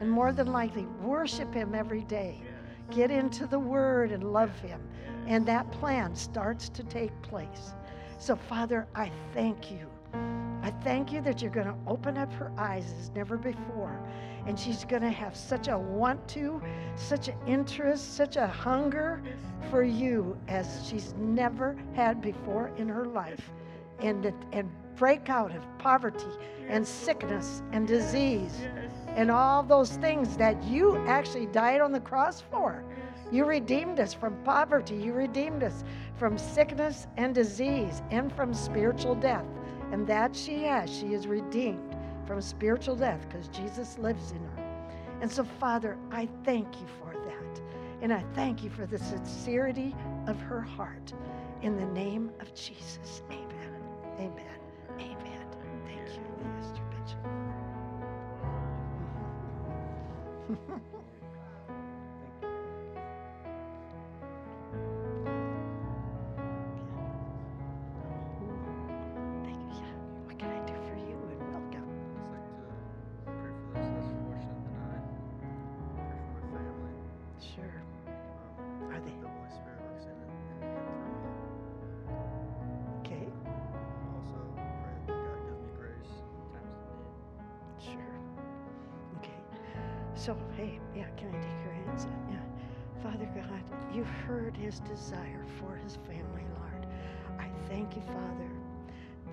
And more than likely, worship Him every day. Get into the Word and love Him, and that plan starts to take place. So, Father, I thank you. I thank you that you're going to open up her eyes as never before. And she's going to have such a want to, such an interest, such a hunger for you as she's never had before in her life and, and break out of poverty and sickness and disease and all those things that you actually died on the cross for. You redeemed us from poverty. You redeemed us from sickness and disease and from spiritual death. And that she has. She is redeemed from spiritual death because Jesus lives in her. And so, Father, I thank you for that. And I thank you for the sincerity of her heart. In the name of Jesus. Amen. Amen. Amen. Thank you, Pastor Mitchell. yeah, can I take your hands? Yeah. Father God, you've heard his desire for his family, Lord. I thank you, Father,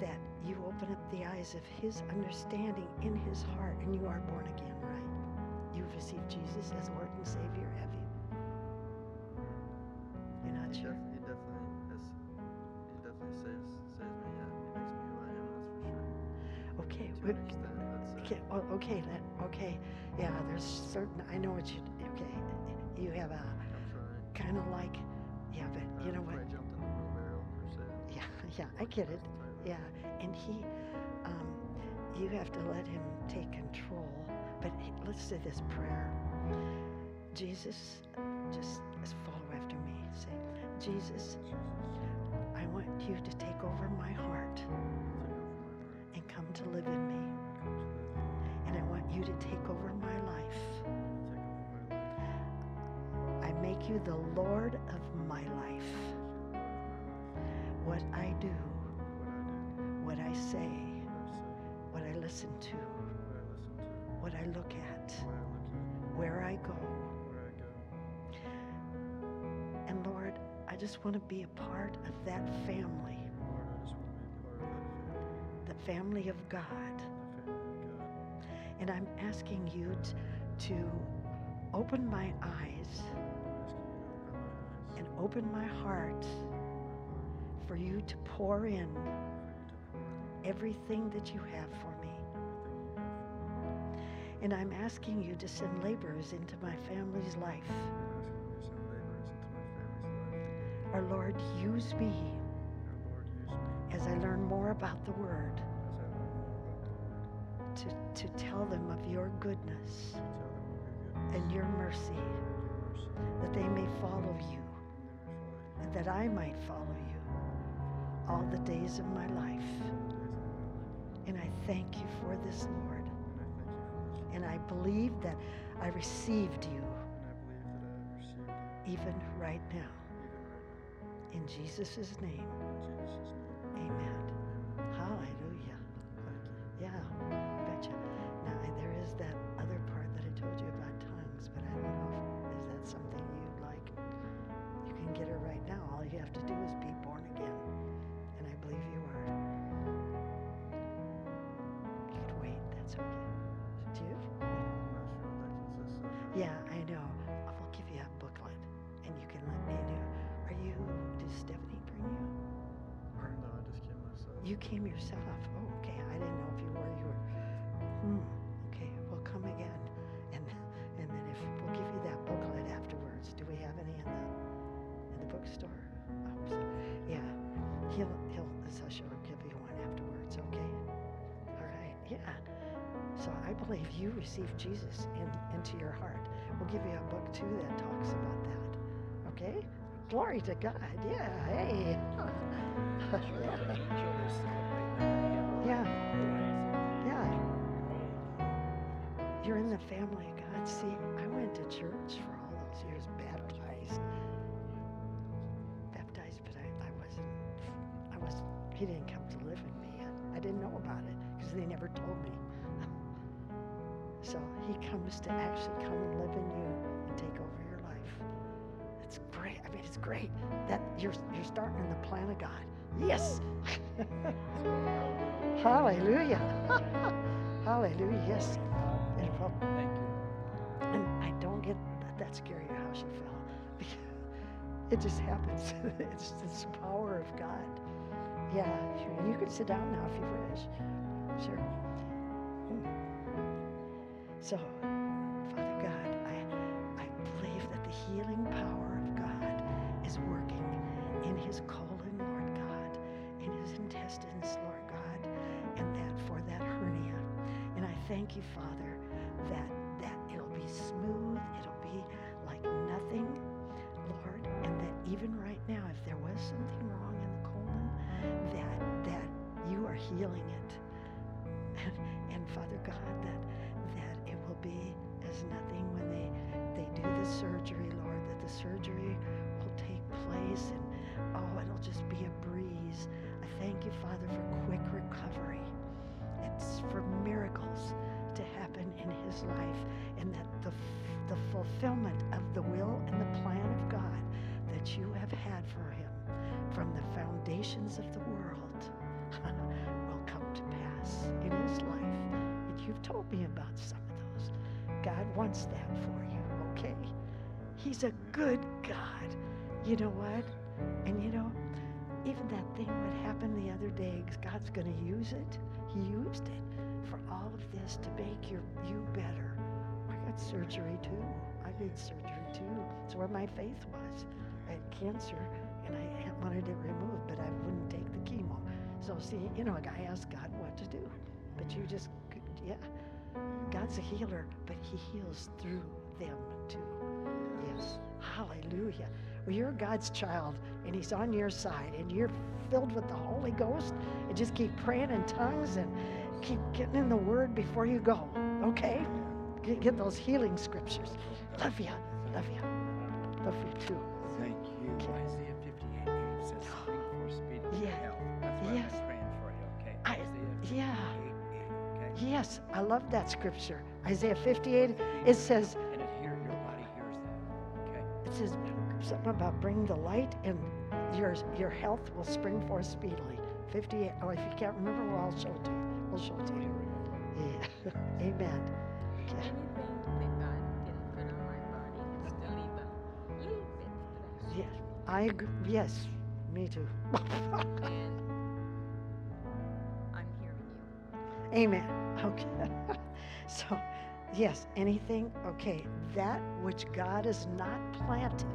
that you open up the eyes of his understanding in his heart, and you are born again, right? You've received Jesus as Lord and Savior, have you? You're not He, sure? def- he definitely has. He definitely saves saves me. Yeah, he makes me who I am. That's for sure. Okay. To we- an extent, that's it. Okay, oh, okay, that, okay, yeah, there's certain, I know what you, okay, you have a, kind of like, yeah, but you know what? I jumped in the wheelbarrow per se. Yeah, yeah, I get it. Yeah, and he, um, you have to let him take control. But let's say this prayer. Jesus, just follow after me. Say, Jesus, I want you to take over my heart Take over my heart. and come to live in me. You to take over my life. I make you the Lord of my life. What I do, What I say, What I listen to, What I look at, where I go. And Lord, I just want to be a part of that family. the family of God. And I'm asking you t- to open my eyes I'm asking you to open my eyes. and open my heart for you to pour in For you to pour in everything that you have for me. everything you have for me. And I'm asking you to send laborers into my family's life. I'm asking you to send laborers into my family's life. Our Lord, use me Our Lord, use me as I learn more about the Word to, to tell them of your goodness To tell them of your goodness and your mercy, and your mercy. that they may follow you, And they may follow you and that I might follow you all the days of my life. all the days of my life. And I thank you for this, Lord. And I thank you for this. And I believe that I received you And I believe that I have received you even right now. In Jesus' name, now. In Jesus' name. amen. Amen. Book too that talks about that. Okay? Glory to God. Yeah, hey. yeah, yeah. You're in the family of God. See, I went to church for all those years, baptized. Baptized, but I, I wasn't, I was, he didn't come to live in me. I didn't know about it because they never told me. So he comes to actually come and live in you take over your life. It's great. I mean, it's great that you're you're starting in the plan of God. Yes. Hallelujah. Hallelujah. Yes. And, well, Thank you. and I don't get that, that scary how she fell. because It just happens. it's this power of God. Yeah, sure. You can sit down now if you wish. Sure. Mm. So, you, Father, that that it'll be smooth, it'll be like nothing, Lord, and that even right now, if there was something wrong in the colon, that that you are healing it. And, and Father God, that that it will be as nothing when they they do the surgery, Lord, that the surgery will take place and oh, it'll just be a breeze. I thank you, Father, for quick recovery. In his life and that the, the fulfillment of the will and the plan of God that you have had for him from the foundations of the world will come to pass in his life. And you've told me about some of those. God wants that for you, okay? He's a good God. You know what? And you know, even that thing that happened the other day, God's going to use it. He used it all of this to make your you better. I got surgery too. I did surgery too. It's where my faith was. I had cancer and I wanted it removed, but I wouldn't take the chemo. So see, you know, I asked God what to do, but you just, yeah. God's a healer, but He heals through them too. Yes. Hallelujah. Well, you're God's child, and He's on your side, and you're filled with the Holy Ghost, and just keep praying in tongues and keep getting in the Word before you go, okay? Get, get those healing scriptures. Love you. Love you. Love you too. Thank you. Isaiah 58 8 says, Spring for speed of Yeah. health. That's why Yes. I'm praying for you, okay? I- Isaiah yeah. 58 8, okay? Yes, I love that scripture. Isaiah 58, it says, And it hear, your body hears that, okay? it says something about bring the light and your, your health will spring forth speedily. 58, oh, if you can't remember, well, I'll show it to you. We'll show it to you. Yeah. Amen. Okay. Anything that God can put on my body can still leave a little bit flesh. Yes, I agree. Yes, me too. And I'm hearing you. Amen. Okay. so, yes, anything, okay, that which God has not planted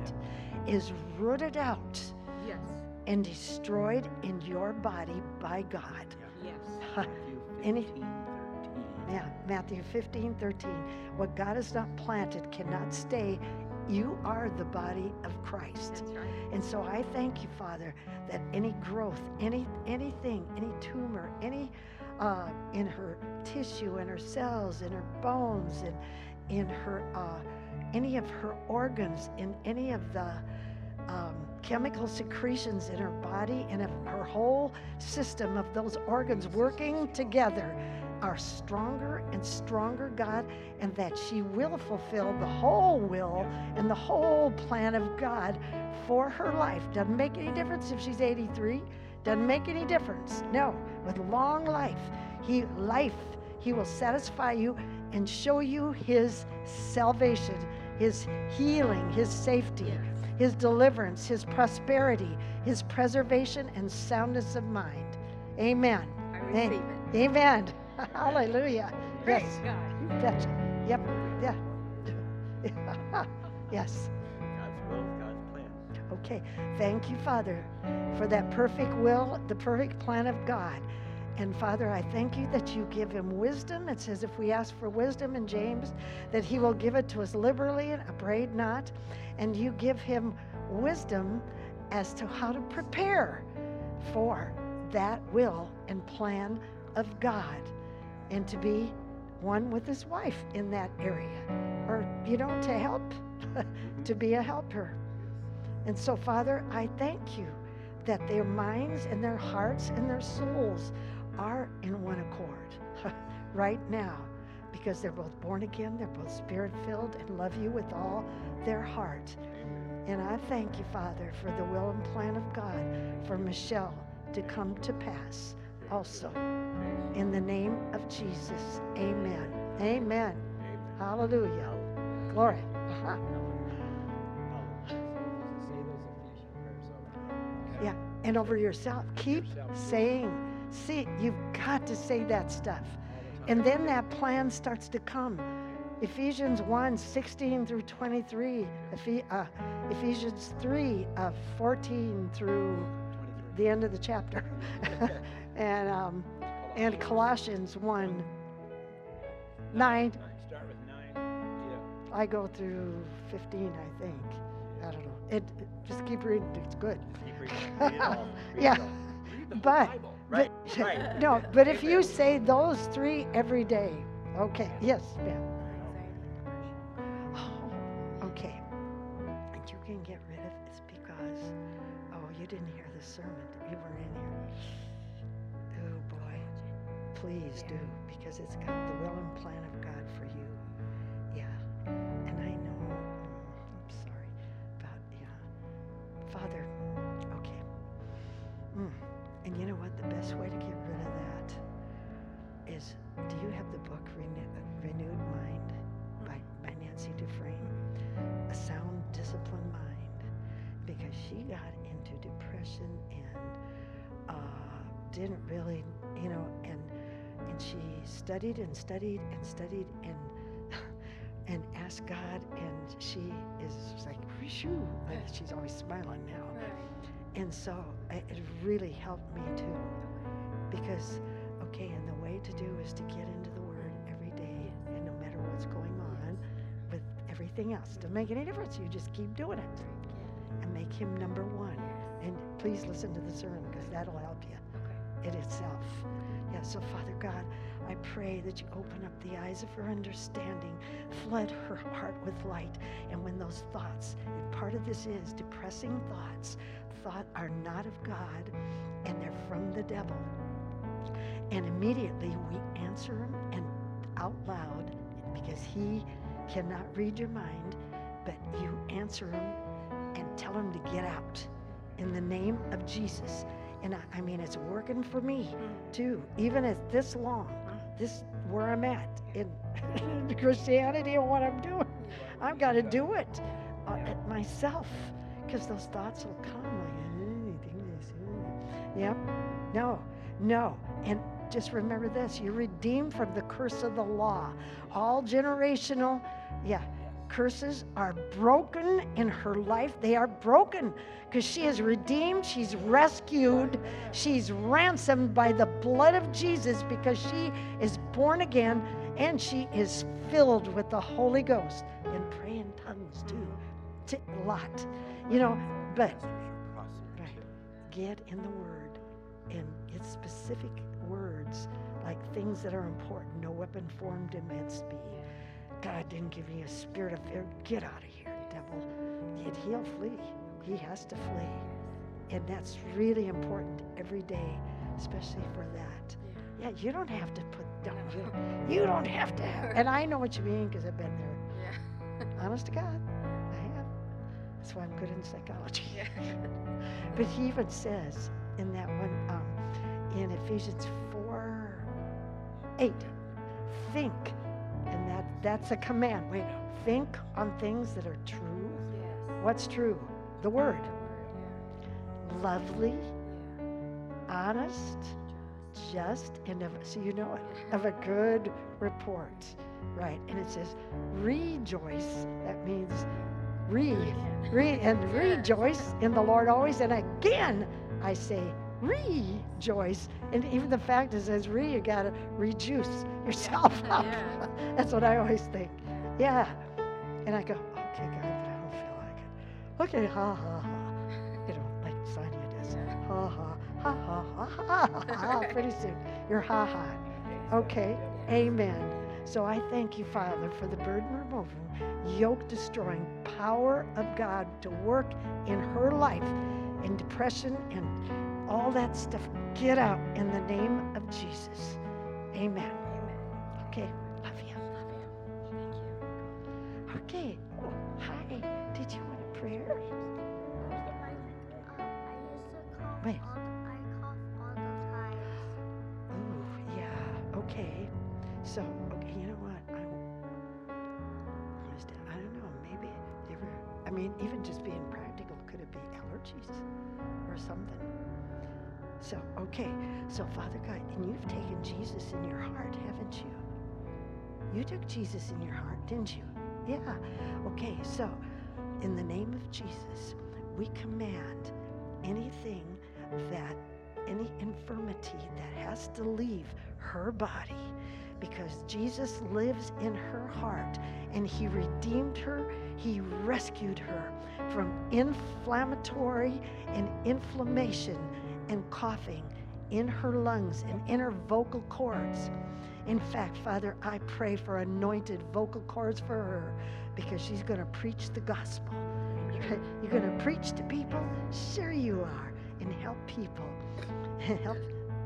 is rooted out Yes. and destroyed in your body by God. Yes. Matthew Any- 15 13. Yeah, Matthew 15, 13. What God has not planted cannot stay. You are the body of Christ. Right. And so I thank you, Father, that any growth, any anything, any tumor, any uh, in her tissue, in her cells, in her bones, in in her uh, any of her organs, in any of the um, chemical secretions in her body, and of her whole system of those organs working together are stronger and stronger, God, and that she will fulfill the whole will and the whole plan of God for her life. Doesn't make any difference if she's 83. Doesn't make any difference. No, with long life, he life, he will satisfy you and show you his salvation, his healing, his safety. His deliverance, his prosperity, his preservation and soundness of mind. Amen. I Hey, receive it. Amen. Hallelujah. Praise Yes. God. You betcha. Yep. Yeah. yes. God's will, God's plan. Okay. Thank you, Father, for that perfect will, the perfect plan of God. And Father, I thank you that you give him wisdom. It says if we ask for wisdom in James, that he will give it to us liberally and upbraid not. And you give him wisdom as to how to prepare for that will and plan of God and to be one with his wife in that area or, you know, to help, to be a helper. And so, Father, I thank you that their minds and their hearts and their souls are in one accord right now because they're both born again, they're both spirit filled, and love you with all their heart. And I thank you, Father, for the will and plan of God for Michelle to come to pass also. In the name of Jesus, amen. Amen. Hallelujah. Glory. Uh-huh. Yeah, and over yourself. Keep saying, see, you've got to say that stuff. And then that plan starts to come. Ephesians 1 16 through 23, Ephe- uh, Ephesians 3 uh, 14 through the end of the chapter, and, um, and Colossians 1 9. Start with nine. Yeah. I go through 15, I think. I don't know. It, it- just keep reading, it's good. Keep reading. Read it all. Read Yeah. all. Read the whole But- Bible. Right. But, right. no, but if you say those three every day, okay, yes, ma'am. Oh, okay. And you can get rid of it's because, oh, you didn't hear the sermon. You were in here. Oh, boy. Please do, because it's got the will and plan of God for you. Yeah. And I know, mm, I'm sorry, but yeah. Father, okay. And you know what? The best way to get rid of that is do you have the book Renew- Renewed Mind by, by Nancy Dufresne? A sound, disciplined mind. Because she got into depression and uh, didn't really, you know, and and she studied and studied and studied and and asked God, and she is like she's always smiling now. And so it, it really helped me too. Because, okay, and the way to do is to get into the Word every day, and no matter what's going on with everything else, doesn't make any difference. You just keep doing it and make Him number one. And please listen to the sermon because that'll help you it itself. Yeah, so Father God, I pray that you open up the eyes of her understanding, flood her heart with light. And when those thoughts, part of this is depressing thoughts, thought are not of God and they're from the devil. And immediately we answer him and out loud because he cannot read your mind, but you answer him and tell him to get out in the name of Jesus. And I, I mean, it's working for me mm. too, even at this long, mm. this where I'm at in Christianity and what I'm doing. I've got to do it at myself because those thoughts will come like, "Eh, think eh." yep, no, no. And just remember this you're redeemed from the curse of the law. All generational, yeah, curses are broken in her life. They are broken because she is redeemed, she's rescued, she's ransomed by the blood of Jesus because she is born again and she is filled with the Holy Ghost in A lot, you know, but right, get in the Word and it's specific words like things that are important. No weapon formed against me. God didn't give me a spirit of fear. Get out of here, devil. Yet he'll flee. He has to flee. And that's really important every day, especially for that. Yeah, you don't have to put down, you don't, you don't have to have. And I know what you mean because I've been there. Yeah. Honest to God. That's why I'm good in psychology. but he even says in that one, um, in Ephesians 4 8, think. And that, that's a command. Wait, think on things that are true. What's true? The Word. Lovely, honest, just and of, so you know it, of a good report. Right. And it says, rejoice. That means re, re, and rejoice in the Lord always. And again, I say, rejoice. And even the fact is, as re, you got to rejuice yourself up. Yeah. That's what I always think. Yeah. And I go, okay, God, but I don't feel like it. Okay, ha, ha, ha. You know, like Sonia does. Ha, ha, ha, ha, ha, ha, ha, ha. Pretty soon, you're ha, ha. Okay, amen. So I thank you, Father, for the burden removing, yoke destroying power of God to work in her life, in depression and all that stuff. Get out in the name of Jesus. Amen. Okay, love you. Love you. Thank you. Okay. Oh, hi. Did you want a prayer? Allergies or something? So, okay. So, Father God, and you've taken Jesus in your heart, haven't you? You took Jesus in your heart, didn't you? Yeah. Okay. So, in the name of Jesus, we command anything that any infirmity that has to leave her body because Jesus lives in her heart and he redeemed her, he rescued her from inflammatory and inflammation and coughing in her lungs and in her vocal cords. In fact, Father, I pray for anointed vocal cords for her because she's going to preach the gospel. You're going to preach to people? Sure, you are. And help people. help.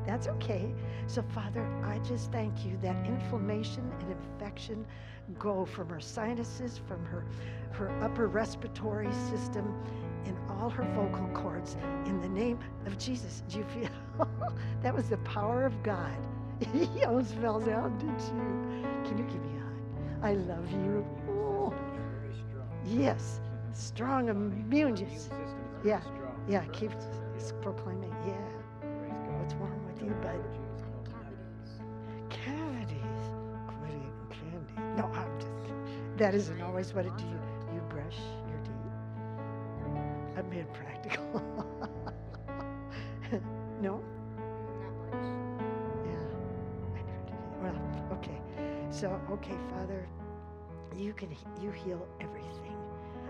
That's okay. So, Father, I just thank you that inflammation and infection go from her sinuses, from her, her upper respiratory system, and all her vocal cords in the name of Jesus. Do you feel that was the power of God? he almost fell down, didn't you? Can you give me a hug? I love you. Oh, yes, strong immune. Immune system yeah, yeah, keep proclaiming. Yeah. What's wrong with you, bud? That isn't always what it do. You, you brush your teeth. I'm being practical. no? Not much. Yeah. I never did. Well, okay. So, okay, Father, you can you heal everything.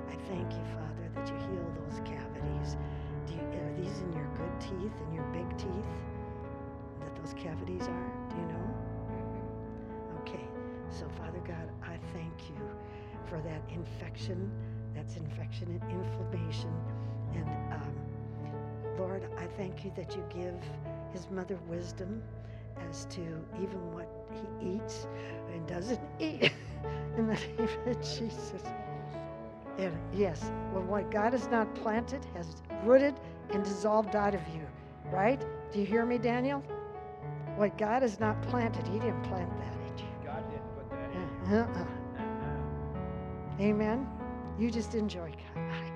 I thank you, Father, that you heal those cavities. Do you, are these in your good teeth and your big teeth? That those cavities are? Do you know? Mm-hmm. Okay. So, Father God, you for that infection. That's infection and inflammation. And um, Lord, I thank you that you give his mother wisdom as to even what he eats and doesn't eat. In the name of Jesus. And yes, well, what God has not planted has rooted and dissolved out of you, right? Do you hear me, Daniel? What God has not planted, He didn't plant that in you. God didn't put that in. Uh-uh. Amen. You just enjoy God.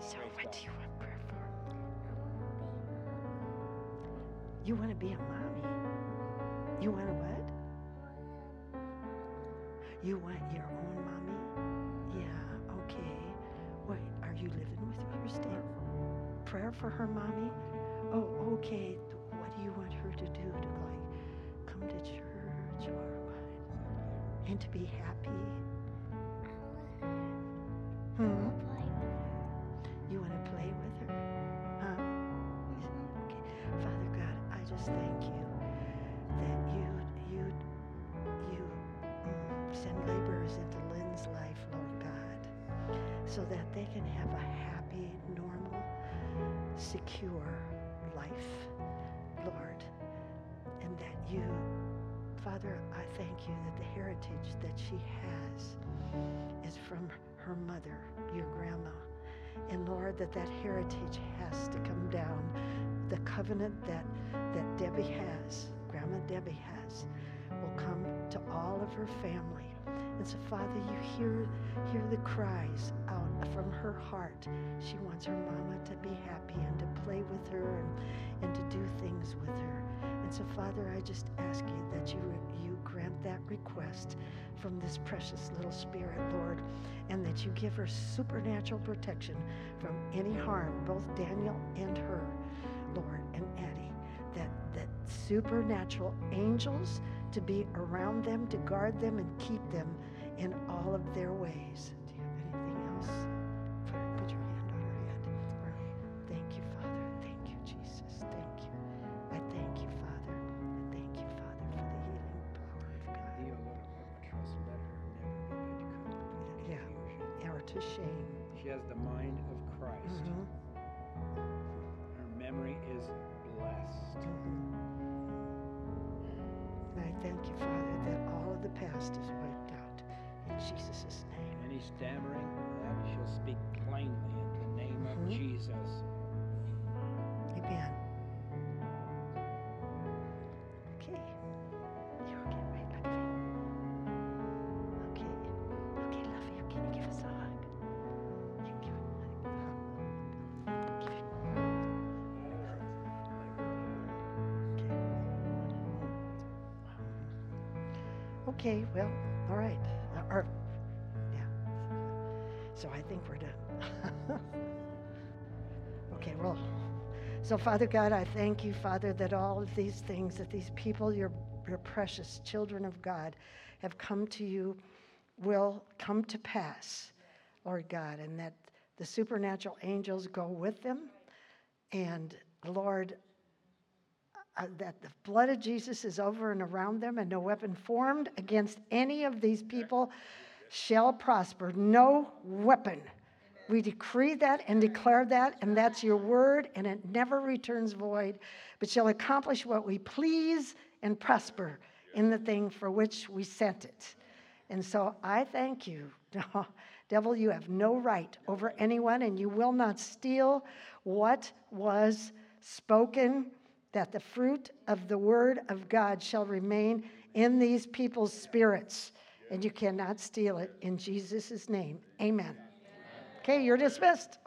So, what do you want prayer for? You want to be a mommy. You want a what? You want your own mommy? Yeah, okay. Wait, are you living with your step? Prayer for her mommy? Oh, okay. What do you want her to do? To like come to church or what? And to be happy? Thank you that you you you mm, send laborers into Lynn's life, Lord God, so that they can have a happy, normal, secure life, Lord, and that you, Father, I thank you that the heritage that she has is from her mother, your grandma. And Lord, that that heritage has to come down. The covenant that, that Debbie has, Grandma Debbie has, will come to all of her family. And so, Father, you hear, hear the cries out from her heart. She wants her mama to be happy and to play with her and, and to do things with her. And so, Father, I just ask you that you, you that request from this precious little spirit, Lord, and that you give her supernatural protection from any harm, both Daniel and her, Lord, and Addie. That, that supernatural angels to be around them, to guard them and keep them in all of their ways. Blessed. And I thank you, Father, that all of the past is wiped out. In Jesus' name. Any stammering, that she'll speak plainly in the name Mhm. of Jesus. Amen. Okay. Well, all right. Uh, Or, yeah. So I think we're done. okay, well. So, Father God, I thank you, Father, that all of these things, that these people, your, your precious children of God, have come to you, will come to pass, Lord God, and that the supernatural angels go with them. And, Lord, uh, that the blood of Jesus is over and around them, and no weapon formed against any of these people shall prosper. No weapon. We decree that and declare that, and that's your word, and it never returns void, but shall accomplish what we please and prosper in the thing for which we sent it. And so I thank you. Devil, you have no right over anyone, and you will not steal what was spoken, that the fruit of the word of God shall remain in these people's spirits, and you cannot steal it in Jesus' name. Amen. Okay, you're dismissed.